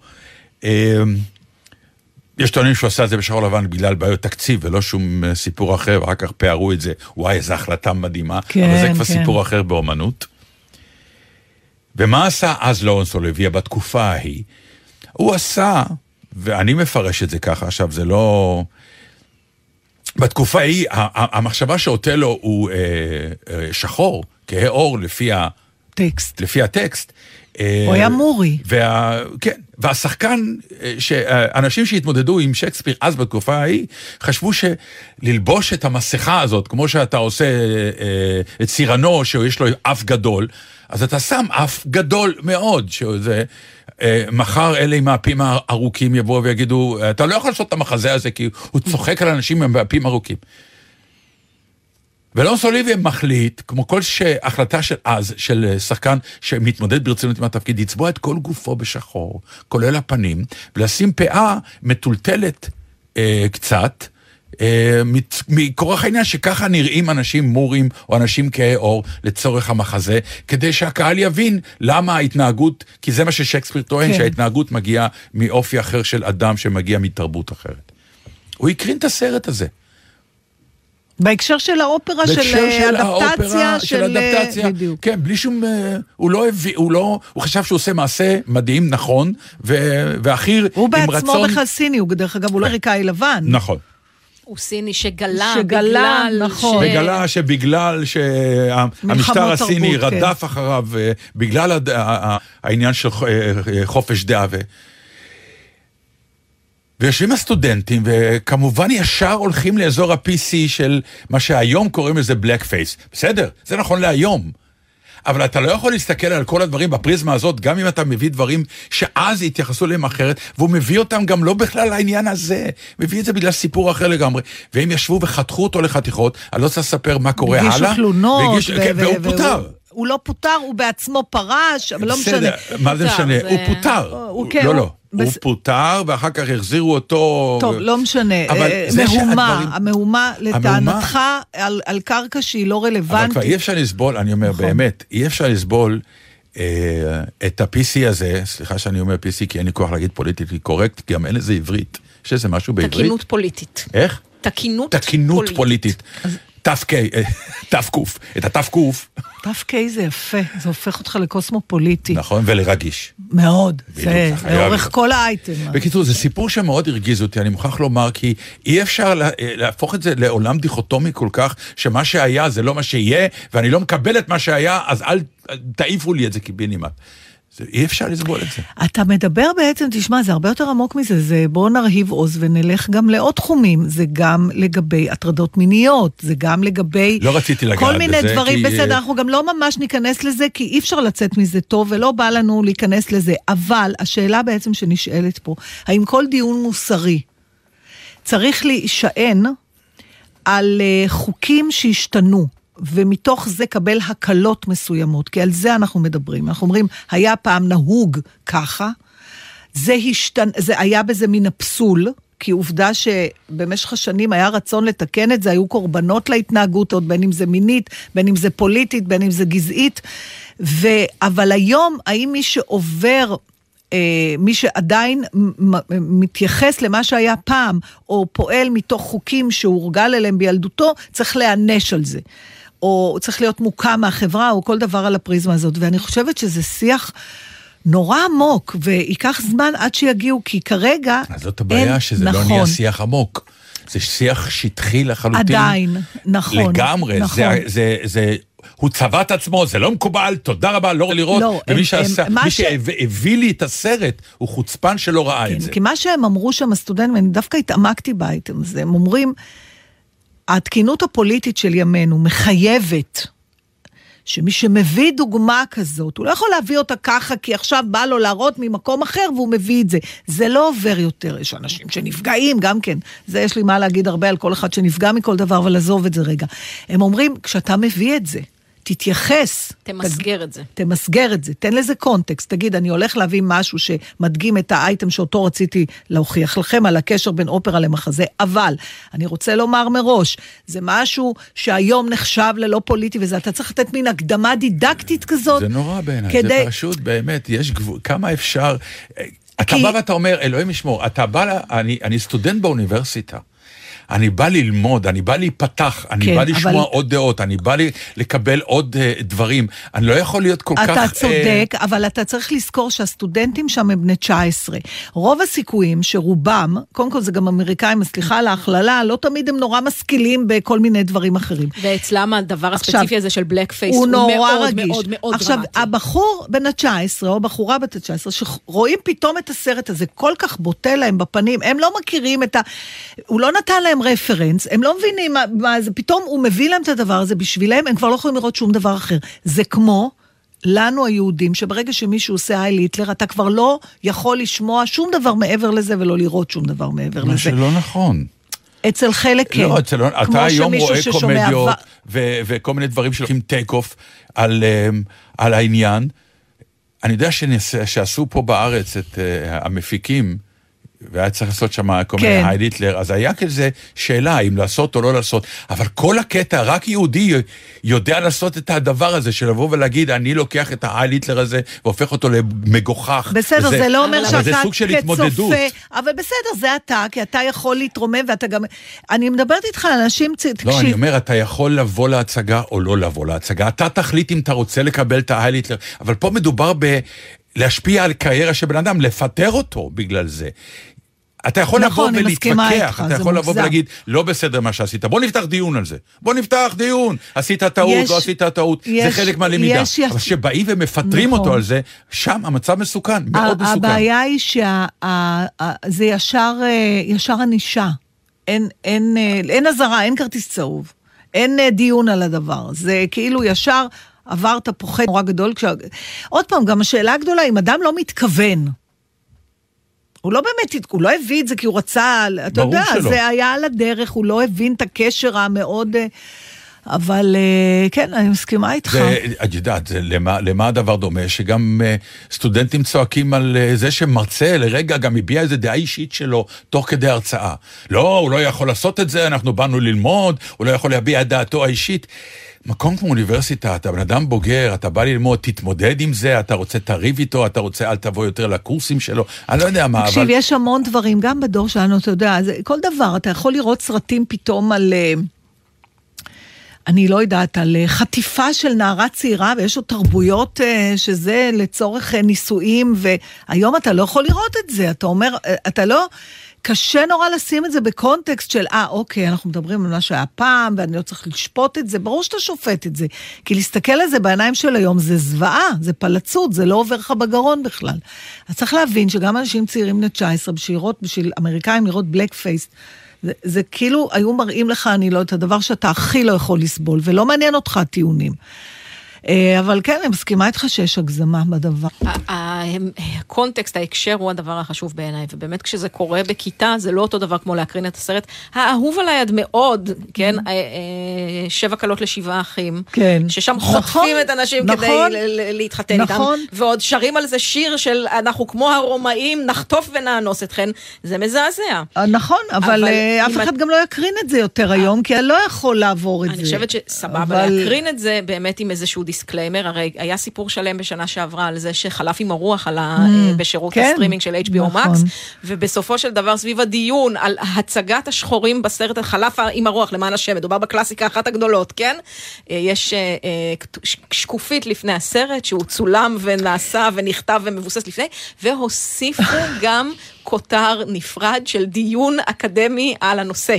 יש טוענים שהוא עשה את זה בשחור לבן בגלל בעיות תקציב ולא שום אה, סיפור אחר, ואחר כך פערו את זה, וואי, איזו החלטה מדהימה, כן, אבל זה כבר כן. סיפור אחר באומנות. ומה עשה אז לורנס אוליביה בתקופה ההיא? הוא עשה, ואני מפרש את זה ככה, עכשיו זה לא... בתקופה ההיא, המחשבה שאוטלו הוא אה, אה, שחור, כהה עור לפי, ה, טקסט. לפי הטקסט. אה, הוא היה מורי. וה, כן, והשחקן, אה, שאנשים שהתמודדו עם שייקספיר אז בתקופה ההיא, חשבו שללבוש את המסכה הזאת, כמו שאתה עושה אה, את סירנו, שיש לו אף גדול, אז אתה שם אף גדול מאוד, שזה... אה, מחר אלה עם האפים הארוכים יבואו ויגידו, אתה לא יכול לעשות את המחזה הזה כי הוא צוחק על אנשים עם האפים ארוכים. ולאונס אוליביה מחליט, כמו כל ש... החלטה של אז, של אה, שחקן שמתמודד ברצינות עם התפקיד, לצבוע את כל גופו בשחור, כולל הפנים, ולשים פאה מטולטלת אה, קצת, אה, מכורח העניין שככה נראים אנשים מורים או אנשים כהי עור לצורך המחזה, כדי שהקהל יבין למה ההתנהגות, כי זה מה ששייקספיר טוען. כן. שההתנהגות מגיעה מאופי אחר של אדם שמגיע מתרבות אחרת. הוא הקרין את הסרט הזה. בהקשר של האופרה של בהקשר אה, של אדפטציה, האופרה, של אה, אדפטציה, בדיוק. כן, בלי שום, אה, הוא לא הביא, הוא לא, הוא חשב שהוא עושה מעשה מדהים, נכון, ו- והכי הוא עם בעצמו רצון, בכלל סיני, הוא דרך אגב, הוא לא ריקאי לבן. נכון, הוא סיני שגלה, שגלה, בגלל נכון. ש- וגלה שבגלל שהמשטר הסיני תרבות, כן. רדף אחריו, אה, בגלל הד- ה- ה- העניין של חופש דעה, ויושבים הסטודנטים, וכמובן ישר הולכים לאזור ה-PC של מה שהיום קוראים לזה בלק פייס. בסדר, זה נכון להיום. אבל אתה לא יכול להסתכל על כל הדברים בפריזמה הזאת, גם אם אתה מביא דברים שאז התייחסו אליהם אחרת, והוא מביא אותם גם לא בכלל לעניין הזה, מביא את זה בגלל סיפור אחר לגמרי. והם ישבו וחתכו אותו לחתיכות, אני לא צריך לספר מה קורה הלאה. הגישו תלונות. והגיש, ו- כן, ו- והוא והוא- פוטר. הוא לא פוטר, הוא בעצמו פרש, אבל לא משנה. בסדר, מה זה משנה? הוא פוטר. הוא- כן, לא, לא. הוא בס- פוטר, ואחר כך החזירו אותו. טוב, לא משנה. אבל אה, זה מהומה, שהדברים- המהומה, לטענתך, על על קרקע שהיא לא אבל כבר אי רלוונטית. אפשר לסבול, אני אומר נכון. באמת, אי אפשר לסבול אה, את ה-PC הזה, סליחה שאני אומר PC כי אין לי כוח להגיד politically correct, גם אין לזה עברית. יש איזה משהו בעברית? תקינות פוליטית. איך? תקינות תקינות פוליטית. תק, אה, [laughs] תק, את התק, ת"ק זה יפה, זה הופך אותך לקוסמופוליטי. נכון, ולרגיש. מאוד. זה לאורך. כל האייטם. בקיצור, זה סיפור שמאוד הרגיז אותי, אני מוכרח לומר, כי אי אפשר לה- להפוך את זה לעולם דיכוטומי כל כך, שמה שהיה זה לא מה שיהיה, ואני לא מקבל את מה שהיה, אז אל תעיפו לי את זה קיבינימט. זה- אי אפשר לסבול את זה. אתה מדבר בעצם, תשמע, זה הרבה יותר עמוק מזה, זה בואו נרהיב עוז ונלך גם לעוד תחומים. זה גם לגבי הטרדות מיניות, זה גם לגבי... לא רציתי לגעת כל מיני בזה, דברים, כי- בסדר, אנחנו גם לא ממש ניכנס לזה, כי אי אפשר לצאת מזה טוב, ולא בא לנו להיכנס לזה. אבל השאלה בעצם שנשאלת פה, האם כל דיון מוסרי צריך להישען על אה, חוקים שהשתנו, ומתוך זה קבל הקלות מסוימות, כי על זה אנחנו מדברים. אנחנו אומרים, היה פעם נהוג ככה, זה, השתנ... זה היה בזה מן הפסול, כי עובדה שבמשך השנים היה רצון לתקן את זה, היו קורבנות להתנהגות עוד, בין אם זה מינית, בין אם זה פוליטית, בין אם זה גזעית. ו... אבל היום, האם מי שעובר אה, מי שעדיין מתייחס למה שהיה פעם, או פועל מתוך חוקים שהוא הורגל אליהם בילדותו, צריך להיענש על זה. או צריך להיות מוקם מהחברה, או כל דבר על הפריזמה הזאת. ואני חושבת שזה שיח נורא עמוק, וייקח זמן עד שיגיעו, כי כרגע אז זאת הבעיה, אין- שזה לא נכון. נהיה שיח עמוק. זה שיח שטחי לחלוטין. עדיין, נכון. לגמרי. נכון. זה, זה, זה הוא צבע את עצמו, זה לא מקובל, תודה רבה, לא רוצה לראות. לא, ומי הם- שעשה- הם- מי ש- שהביא לי את הסרט, הוא חוצפן שלא ראה כן, את זה. כי מה שהם אמרו שם, הסטודנטים, אני דווקא התעמקתי באייטם הזה, הם אומרים, התקינות הפוליטית של ימינו מחייבת שמי שמביא דוגמה כזאת, הוא לא יכול להביא אותה ככה, כי עכשיו בא לו להראות ממקום אחר והוא מביא את זה. זה לא עובר יותר, יש אנשים שנפגעים גם כן. זה יש לי מה להגיד הרבה על כל אחד שנפגע מכל דבר, אבל עזוב את זה רגע. הם אומרים, כשאתה מביא את זה, תתייחס. תמסגר את זה. תמסגר את זה, תן לזה קונטקסט. תגיד, אני הולך להביא משהו שמדגים את האייטם שאותו רציתי להוכיח לכם על הקשר בין אופרה למחזה, אבל אני רוצה לומר מראש, זה משהו שהיום נחשב ללא פוליטי וזה, אתה צריך לתת מין הקדמה דידקטית כזאת. זה נורא בעיניי, כדי- זה פשוט, באמת, יש גבול, כמה אפשר... אתה כי- בא ואתה אומר, אלוהים ישמור, אתה בא, אני, אני סטודנט באוניברסיטה. אני בא ללמוד, אני בא להיפתח, אני כן, בא לשמוע אבל- עוד דעות, אני בא לי לקבל עוד uh, דברים. אני לא יכול להיות כל כך... אתה צודק, אבל אתה צריך לזכור שהסטודנטים שם הם בני 19. רוב הסיכויים שרובם, קודם כל זה גם אמריקאים, אז סליחה על ההכללה, לא תמיד הם נורא משכילים בכל מיני דברים אחרים. ואצלם הדבר עכשיו, הספציפי הזה של בלק פייס הוא הוא נורא מאוד רגיש. מאוד מאוד עכשיו, דרמטי. הבחור בן ה-19, או הבחורה בת ה-19, שרואים פתאום את הסרט הזה כל כך בוטה להם בפנים, הם לא מכירים את ה... הוא לא נתן להם רפרנס, הם לא מבינים מה, מה זה, פתאום הוא מביא להם את הדבר הזה בשבילם, הם כבר לא יכולים לראות שום דבר אחר. זה כמו... לנו היהודים, שברגע שמישהו עושה הייל היטלר, אתה כבר לא יכול לשמוע שום דבר מעבר לזה ולא לראות שום דבר מעבר לזה. שלא נכון. אצל חלק כן. לא, אצל, אתה היום רואה קומדיות ו- ו- וכל מיני דברים שלוקחים טייק אוף על, אמ, על העניין. אני יודע שנס- שעשו פה בארץ את uh, המפיקים, והיה צריך לעשות שם כל מיני כן. הייל היטלר, אז היה כזה שאלה אם לעשות או לא לעשות, אבל כל הקטע, רק יהודי יודע לעשות את הדבר הזה, של לבוא ולהגיד, אני לוקח את ההייל היטלר הזה והופך אותו למגוחך. בסדר, וזה- זה לא אומר שאתה. כצופה, אבל בסדר, זה אתה, כי אתה יכול להתרומם ואתה גם... אני מדברת איתך על אנשים, לא, תקשיב, אני אומר, אתה יכול לבוא להצגה או לא לבוא להצגה. אתה תחליט אם אתה רוצה לקבל את ההייל היטלר, אבל פה מדובר ב... להשפיע על קריירה של בן אדם, לפטר אותו בגלל זה. אתה יכול נכון, לבוא ולהתווכח, אתה זה יכול לבוא. ולהגיד, לא בסדר מה שעשית, בוא נפתח דיון על זה. בוא נפתח דיון, עשית טעות, יש- לא עשית טעות, זה יש- חלק מהלמידה. יש אבל כשבאים ומפטרים נכון. אותו על זה, שם המצב מסוכן, מאוד מסוכן. הבעיה היא שזה ישר, אה, ישר ענישה. אין, אין, אה, אין אזהרה, אין כרטיס צהוב. אין אה, דיון על הדבר. זה כאילו ישר עברת חטא נורא גדול. כשה... עוד פעם, גם השאלה הגדולה, אם אדם לא מתכוון, הוא לא באמת, הוא לא הביא את זה כי הוא רצה, אתה יודע, שלא. זה היה על הדרך, הוא לא הבין את הקשר המאוד... אה, אבל אה, כן, אני מסכימה איתך. זה, את יודעת, זה למה, למה הדבר דומה? שגם uh, סטודנטים צועקים על זה שמרצה לרגע גם הביע איזה דעה אישית שלו תוך כדי הרצאה. לא, הוא לא יכול לעשות את זה, אנחנו באנו ללמוד, הוא לא יכול להביע את דעתו האישית. מקום כמו אוניברסיטה, אתה בן אדם בוגר, אתה בא ללמוד, תתמודד עם זה, אתה רוצה תריב איתו, אתה רוצה אל תבוא יותר לקורסים שלו, אני לא יודע מה, תקשיב, אבל... יש המון דברים, גם בדור שלנו, אתה יודע, זה, כל דבר, אתה יכול לראות סרטים פתאום על... אה, אני לא יודעת, על אה, חטיפה של נערה צעירה, ויש עוד תרבויות אה, שזה לצורך נישואים, והיום אתה לא יכול לראות את זה. אתה אומר, אתה לא... קשה נורא לשים את זה בקונטקסט של, אה, אוקיי, אנחנו מדברים על מה שהיה פעם, ואני לא צריך לשפוט את זה. ברור שאתה שופט את זה. כי להסתכל על זה בעיניים של היום זה זוועה, זה פלצות, זה לא עובר לך בגרון בכלל. אז צריך להבין שגם אנשים צעירים בני 19, בשביל לראות, בשביל אמריקאים לראות בלק פייס, זה, זה כאילו היו מראים לך, אני לא, את הדבר שאתה הכי לא יכול לסבול, ולא מעניין אותך הטיעונים. אה, אבל כן, אני מסכימה איתך שיש הגזמה בדבר. הקונטקסט, ההקשר הוא הדבר החשוב בעיניי, ובאמת כשזה קורה בכיתה, זה לא אותו דבר כמו להקרין את הסרט. האהוב עליי עד מאוד, כן, אה, אה, שבע כלות לשבעה אחים, כן. ששם נכון, חוטפים את הנשים כדי נכון, להתחתן איתם, נכון. ועוד שרים על זה שיר של אנחנו כמו הרומאים, נחטוף ונאנוס אתכן, זה מזעזע. נכון, אבל, אף אחד גם לא יקרין את זה יותר היום, כי אני לא יכול לעבור את זה. אני חושבת שסבבה להקרין את זה באמת עם איזשהו disclaimer, הרי היה סיפור שלם בשנה שעברה על זה שחלף עם הרוח על ה... Mm, בשירות כן, הסטרימינג של HBO נכון. Max, ובסופו של דבר סביב הדיון על הצגת השחורים בסרט חלף עם הרוח, למען השם, מדובר בקלאסיקה אחת הגדולות, כן? אה, יש אה, אה, שקופית לפני הסרט, שהוא צולם ונעשה ונכתב ומבוסס לפני, והוסיפו [laughs] גם כותר נפרד של דיון אקדמי על הנושא.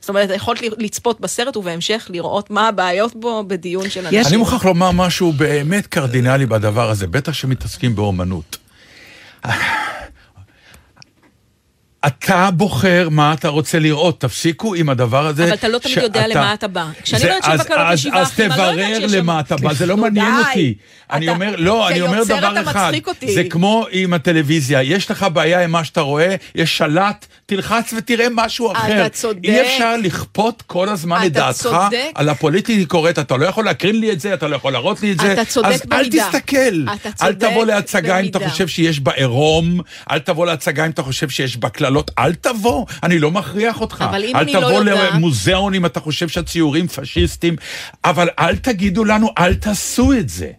זאת אומרת, יכולת לצפות בסרט ובהמשך לראות מה הבעיות בו בדיון של אנשים. אני מוכרח לומר משהו באמת קרדינלי בדבר הזה, בטח שמתעסקים באומנות. אתה בוחר מה אתה רוצה לראות, תפסיקו עם הדבר הזה. אבל אתה לא תמיד יודע למה אתה בא. כשאני זה- אומרת אז- שבקלות אז- ישיבה אז אחים, אני לא יודעת תברר שיש שם- למה אתה בא, זה לא מעניין. אותי. אני אומר, לא, אני אומר כיוצר דבר אתה אחד. מצחיק אותי. זה כמו עם הטלוויזיה, יש לך בעיה עם מה שאתה רואה, יש שלט, תלחץ ותראה משהו אתה אחר. צודק. אי אפשר לכפות כל הזמן אתה את דעתך צודק. על הפוליטיקלי קורקט, אתה לא יכול להקרין לי את זה, אתה לא יכול להראות לי את זה. אתה צודק אז אל במידה. תסתכל. אתה אל צודק תבוא להצגה אם אתה במידה. חושב שיש בה עירום, אל תבוא להצגה אם אתה חושב שיש בה קללות, אל תבוא, אני לא מכריח אותך. אבל אם אל אני לא תבוא יודעת- למוזיאון אם אתה חושב שהציורים פשיסטים, אבל אל תגידו לנו, אל תעשו את זה.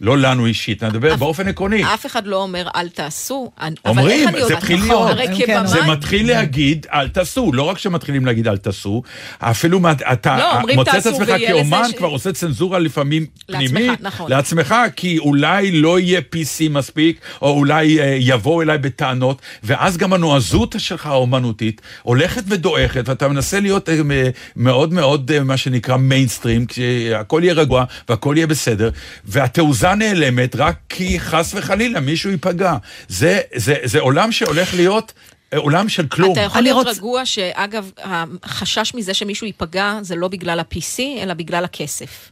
לא לנו אישית, אני מדבר באופן עקרוני. אף אחד לא אומר אל תעשו, אומרים, איך אני זה נכון, להיות. הרי כן, כבמאי... זה מתחיל להגיד, אל תעשו. לא רק שמתחילים להגיד אל תעשו, אפילו מה- אתה לא, אומרים מוצא את עצמך כאומן, כבר עושה צנזורה לפעמים לעצמך, פנימית. נכון. לעצמך, כי אולי לא יהיה PC מספיק, או אולי אה, יבואו אליי בטענות, ואז גם הנועזות שלך האומנותית הולכת ודועכת, ואתה מנסה להיות אה, מאוד מאוד, אה, מה שנקרא מיינסטרים, כשהכול יהיה רגוע והכל יהיה בסדר, והתעוזה נעלמת רק כי חס וחלילה מישהו ייפגע. זה, זה, זה עולם שהולך להיות אה, עולם של כלום. אתה יכול להיות רוצ- רגוע שאגב, החשש מזה שמישהו ייפגע זה לא בגלל ה-PC, אלא בגלל הכסף.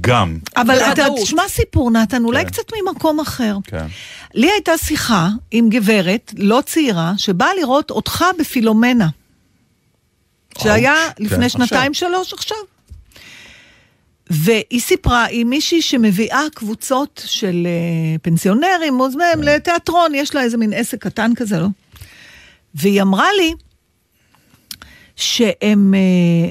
גם. אבל אתה. תשמע סיפור, נתן, אולי כן. קצת ממקום אחר. כן. לי הייתה שיחה עם גברת לא צעירה, שבאה לראות אותך בפילומנה. שהיה כן, לפני שנתיים, שלוש עכשיו. והיא סיפרה, היא מישהי שמביאה קבוצות של אה, פנסיונרים, מוזמנים לתיאטרון, יש לה איזה מין עסק קטן כזה, לא? והיא אמרה לי שהם אה,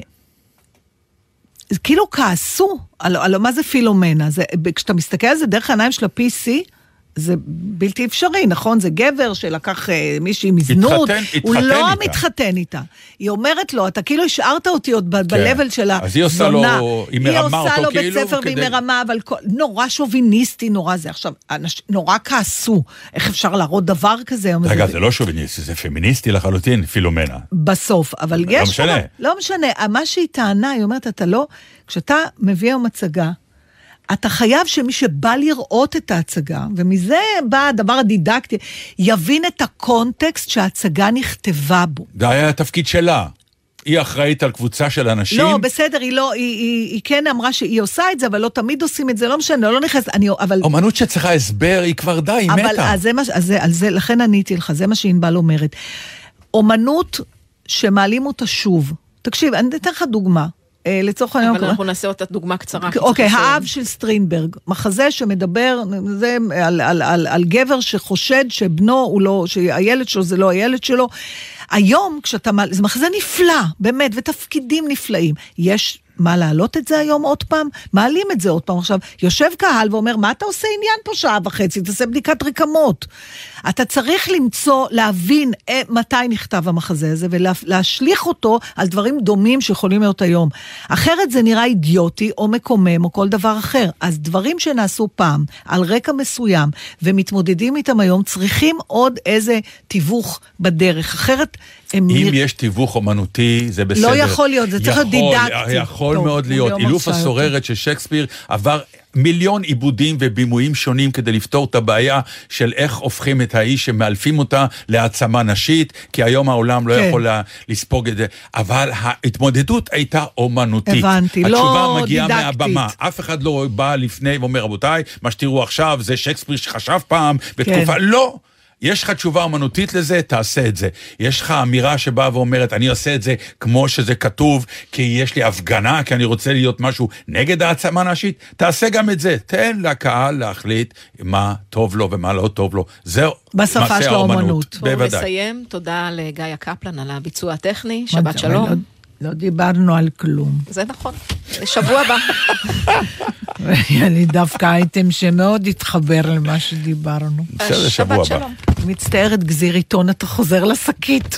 כאילו כעסו על, על מה זה פילומנה. זה, כשאתה מסתכל על זה דרך העיניים של ה-PC, זה בלתי אפשרי, נכון? זה גבר שלקח אה, מישהי מזנות, התחתן- הוא התחתן לא איתה. מתחתן איתה. היא אומרת לו, אתה כאילו השארת אותי עוד ב- ב-level של הזונה. כן. אז היא עושה לו- היא מרמה אותו היא עושה לו בית כאילו, ספר והיא כדי- מרמה, אבל כל, נורא שוביניסטי, נורא זה. עכשיו, אנש, נורא כעסו, איך אפשר להראות דבר כזה? רגע, זה לא שוביניסטי, זה פמיניסטי לחלוטין, פילומנה. בסוף, אבל לא יש... משנה. שם- לא משנה, מה שהיא טענה, היא אומרת, אתה לא... כשאתה מביא היום הצגה, אתה חייב שמי שבא לראות את ההצגה, ומזה בא הדבר הדידקטי, יבין את הקונטקסט שההצגה נכתבה בו. זה היה התפקיד שלה. היא אחראית על קבוצה של אנשים. לא, בסדר, היא לא, היא, היא, היא כן אמרה שהיא עושה את זה, אבל לא תמיד עושים את זה, לא משנה, לא נכנס, אני, אבל... אומנות שצריכה הסבר, היא כבר די, היא אבל מתה. אז זה מה, אז זה, על זה, לכן עניתי לך, זה מה שענבל אומרת. אומנות שמעלים אותה שוב. תקשיב, אני אתן לך דוגמה. אה, לצורך העניין, אבל קורה- אנחנו נעשה אותה דוגמה קצרה. אוקיי. האב של סטרינברג, מחזה שמדבר זה, על, על, על, על גבר שחושד שבנו הוא לא, שהילד שלו זה לא הילד שלו. היום, כשאתה, זה מחזה נפלא, באמת, ותפקידים נפלאים. יש מה להעלות את זה היום עוד פעם? מעלים את זה עוד פעם. עכשיו, יושב קהל ואומר, מה אתה עושה עניין פה שעה וחצי? תעשה בדיקת רקמות. אתה צריך למצוא, להבין אה, מתי נכתב המחזה הזה, ולהשליך אותו על דברים דומים שיכולים להיות היום. אחרת זה נראה אידיוטי, או מקומם, או כל דבר אחר. אז דברים שנעשו פעם, על רקע מסוים, ומתמודדים איתם היום, צריכים עוד איזה תיווך בדרך. אחרת הם... אם נרא- יש תיווך אומנותי, זה בסדר. לא יכול להיות, זה צריך להיות דידקטי. יכול טוב, מאוד להיות. אילוף הסוררת של שייקספיר עבר מיליון עיבודים ובימויים שונים כדי לפתור את הבעיה של איך הופכים את האיש שמאלפים אותה להעצמה נשית, כי היום העולם לא כן. יכול לספוג את זה. אבל ההתמודדות הייתה אומנותית. הבנתי, לא התשובה מגיעה דידקטית. מהבמה. אף אחד לא בא לפני ואומר, רבותיי, מה שתראו עכשיו זה שייקספיר שחשב פעם, בתקופה... כן. לא. יש לך תשובה אומנותית לזה, תעשה את זה. יש לך אמירה שבאה ואומרת, אני עושה את זה כמו שזה כתוב, כי יש לי הפגנה, כי אני רוצה להיות משהו נגד העצמה נשית, תעשה גם את זה. תן לקהל להחליט מה טוב לו ומה לא טוב לו. זהו בשפה של האומנות. האומנות. בואו בוודאי. נסיים. תודה לגיא קפלן על הביצוע הטכני. שבת שלום. לא, דיברנו על כלום. זה נכון. שבוע הבא. [laughs] היה לי דווקא אייטם שמאוד התחבר למה שדיברנו. בסדר, שבוע הבא. מצטערת, גזיר עיתון, אתה חוזר לשקית.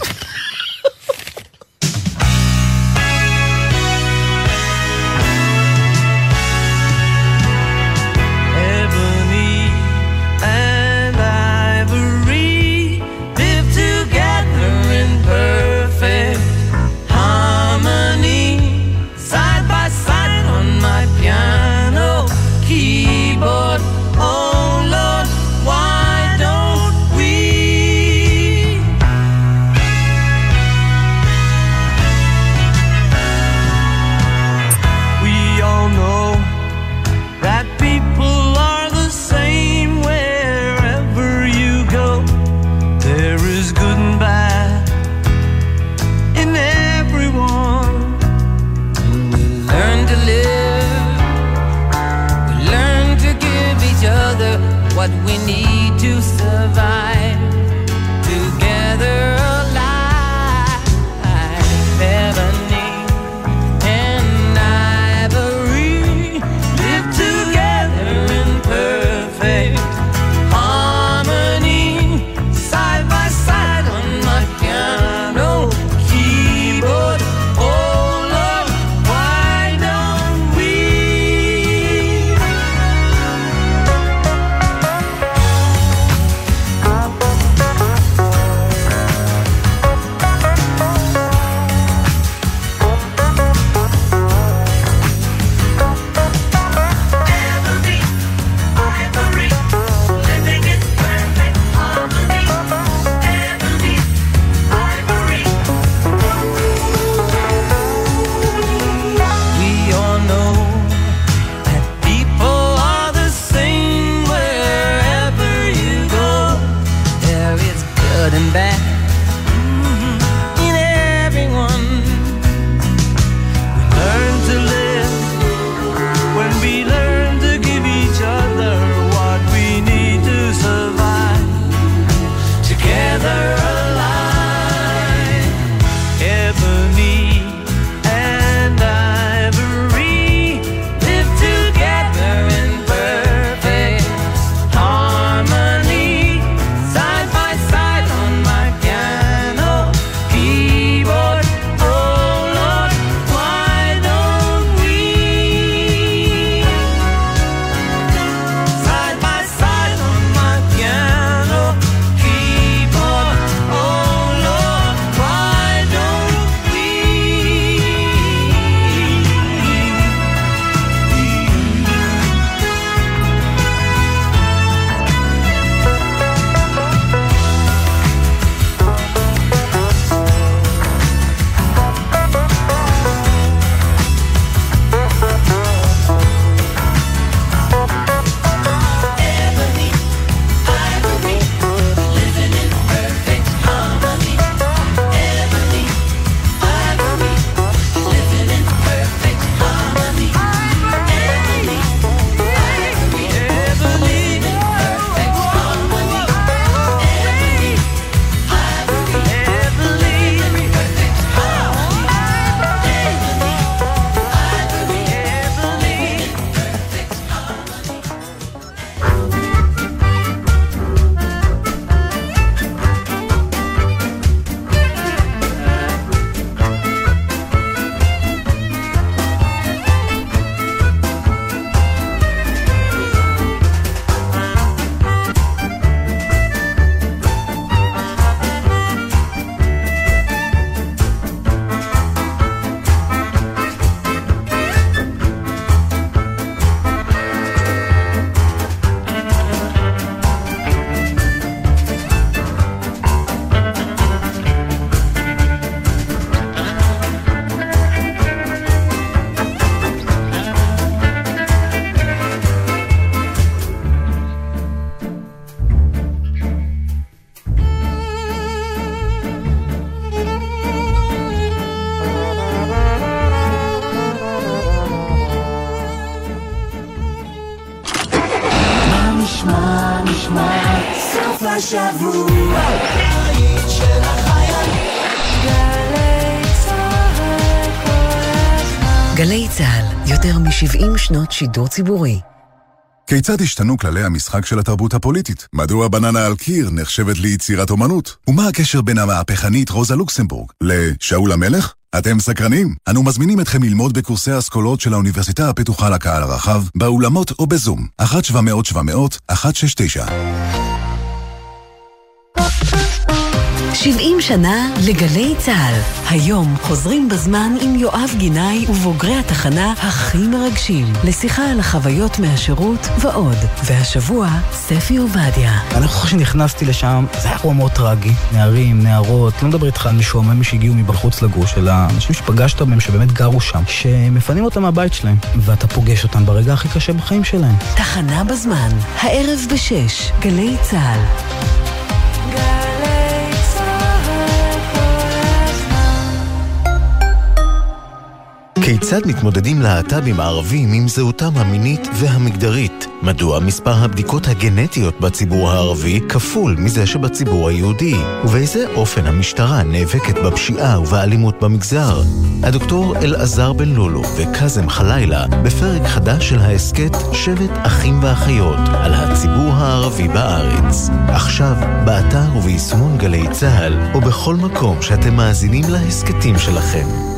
גלי צה"ל, יותר מ-70 שנות שידור ציבורי. כיצד השתנו כללי המשחק של התרבות הפוליטית? מדוע בננה על קיר נחשבת ליצירת אומנות? ומה הקשר בין המהפכנית רוזה לוקסמבורג לשאול המלך? אתם סקרנים? אנו מזמינים אתכם ללמוד בקורסי האסכולות של האוניברסיטה הפתוחה לקהל הרחב, באולמות או בזום. 1-700-700-169 70 שנה לגלי צה"ל. היום חוזרים בזמן עם יואב גינאי ובוגרי התחנה הכי מרגשים, לשיחה על החוויות מהשירות ועוד. והשבוע, ספי עובדיה. אני זוכר שנכנסתי לשם, זה היה מאוד טרגי. נערים, נערות, לא מדבר איתך על משועממים שהגיעו מבחוץ לגוש, אלא אנשים שפגשת בהם שבאמת גרו שם, שמפנים אותם מהבית שלהם, ואתה פוגש אותם ברגע הכי קשה בחיים שלהם. תחנה בזמן, הערב בשש, גלי צה"ל. longer כיצד מתמודדים להט"בים הערבים עם זהותם המינית והמגדרית? מדוע מספר הבדיקות הגנטיות בציבור הערבי כפול מזה שבציבור היהודי? ובאיזה אופן המשטרה נאבקת בפשיעה ובאלימות במגזר? הדוקטור אלעזר בן לולו וקאזם חלילה בפרק חדש של ההסכת שבט אחים ואחיות על הציבור הערבי בארץ. עכשיו, באתר וביישומון גלי צה"ל, או בכל מקום שאתם מאזינים להסכתים שלכם.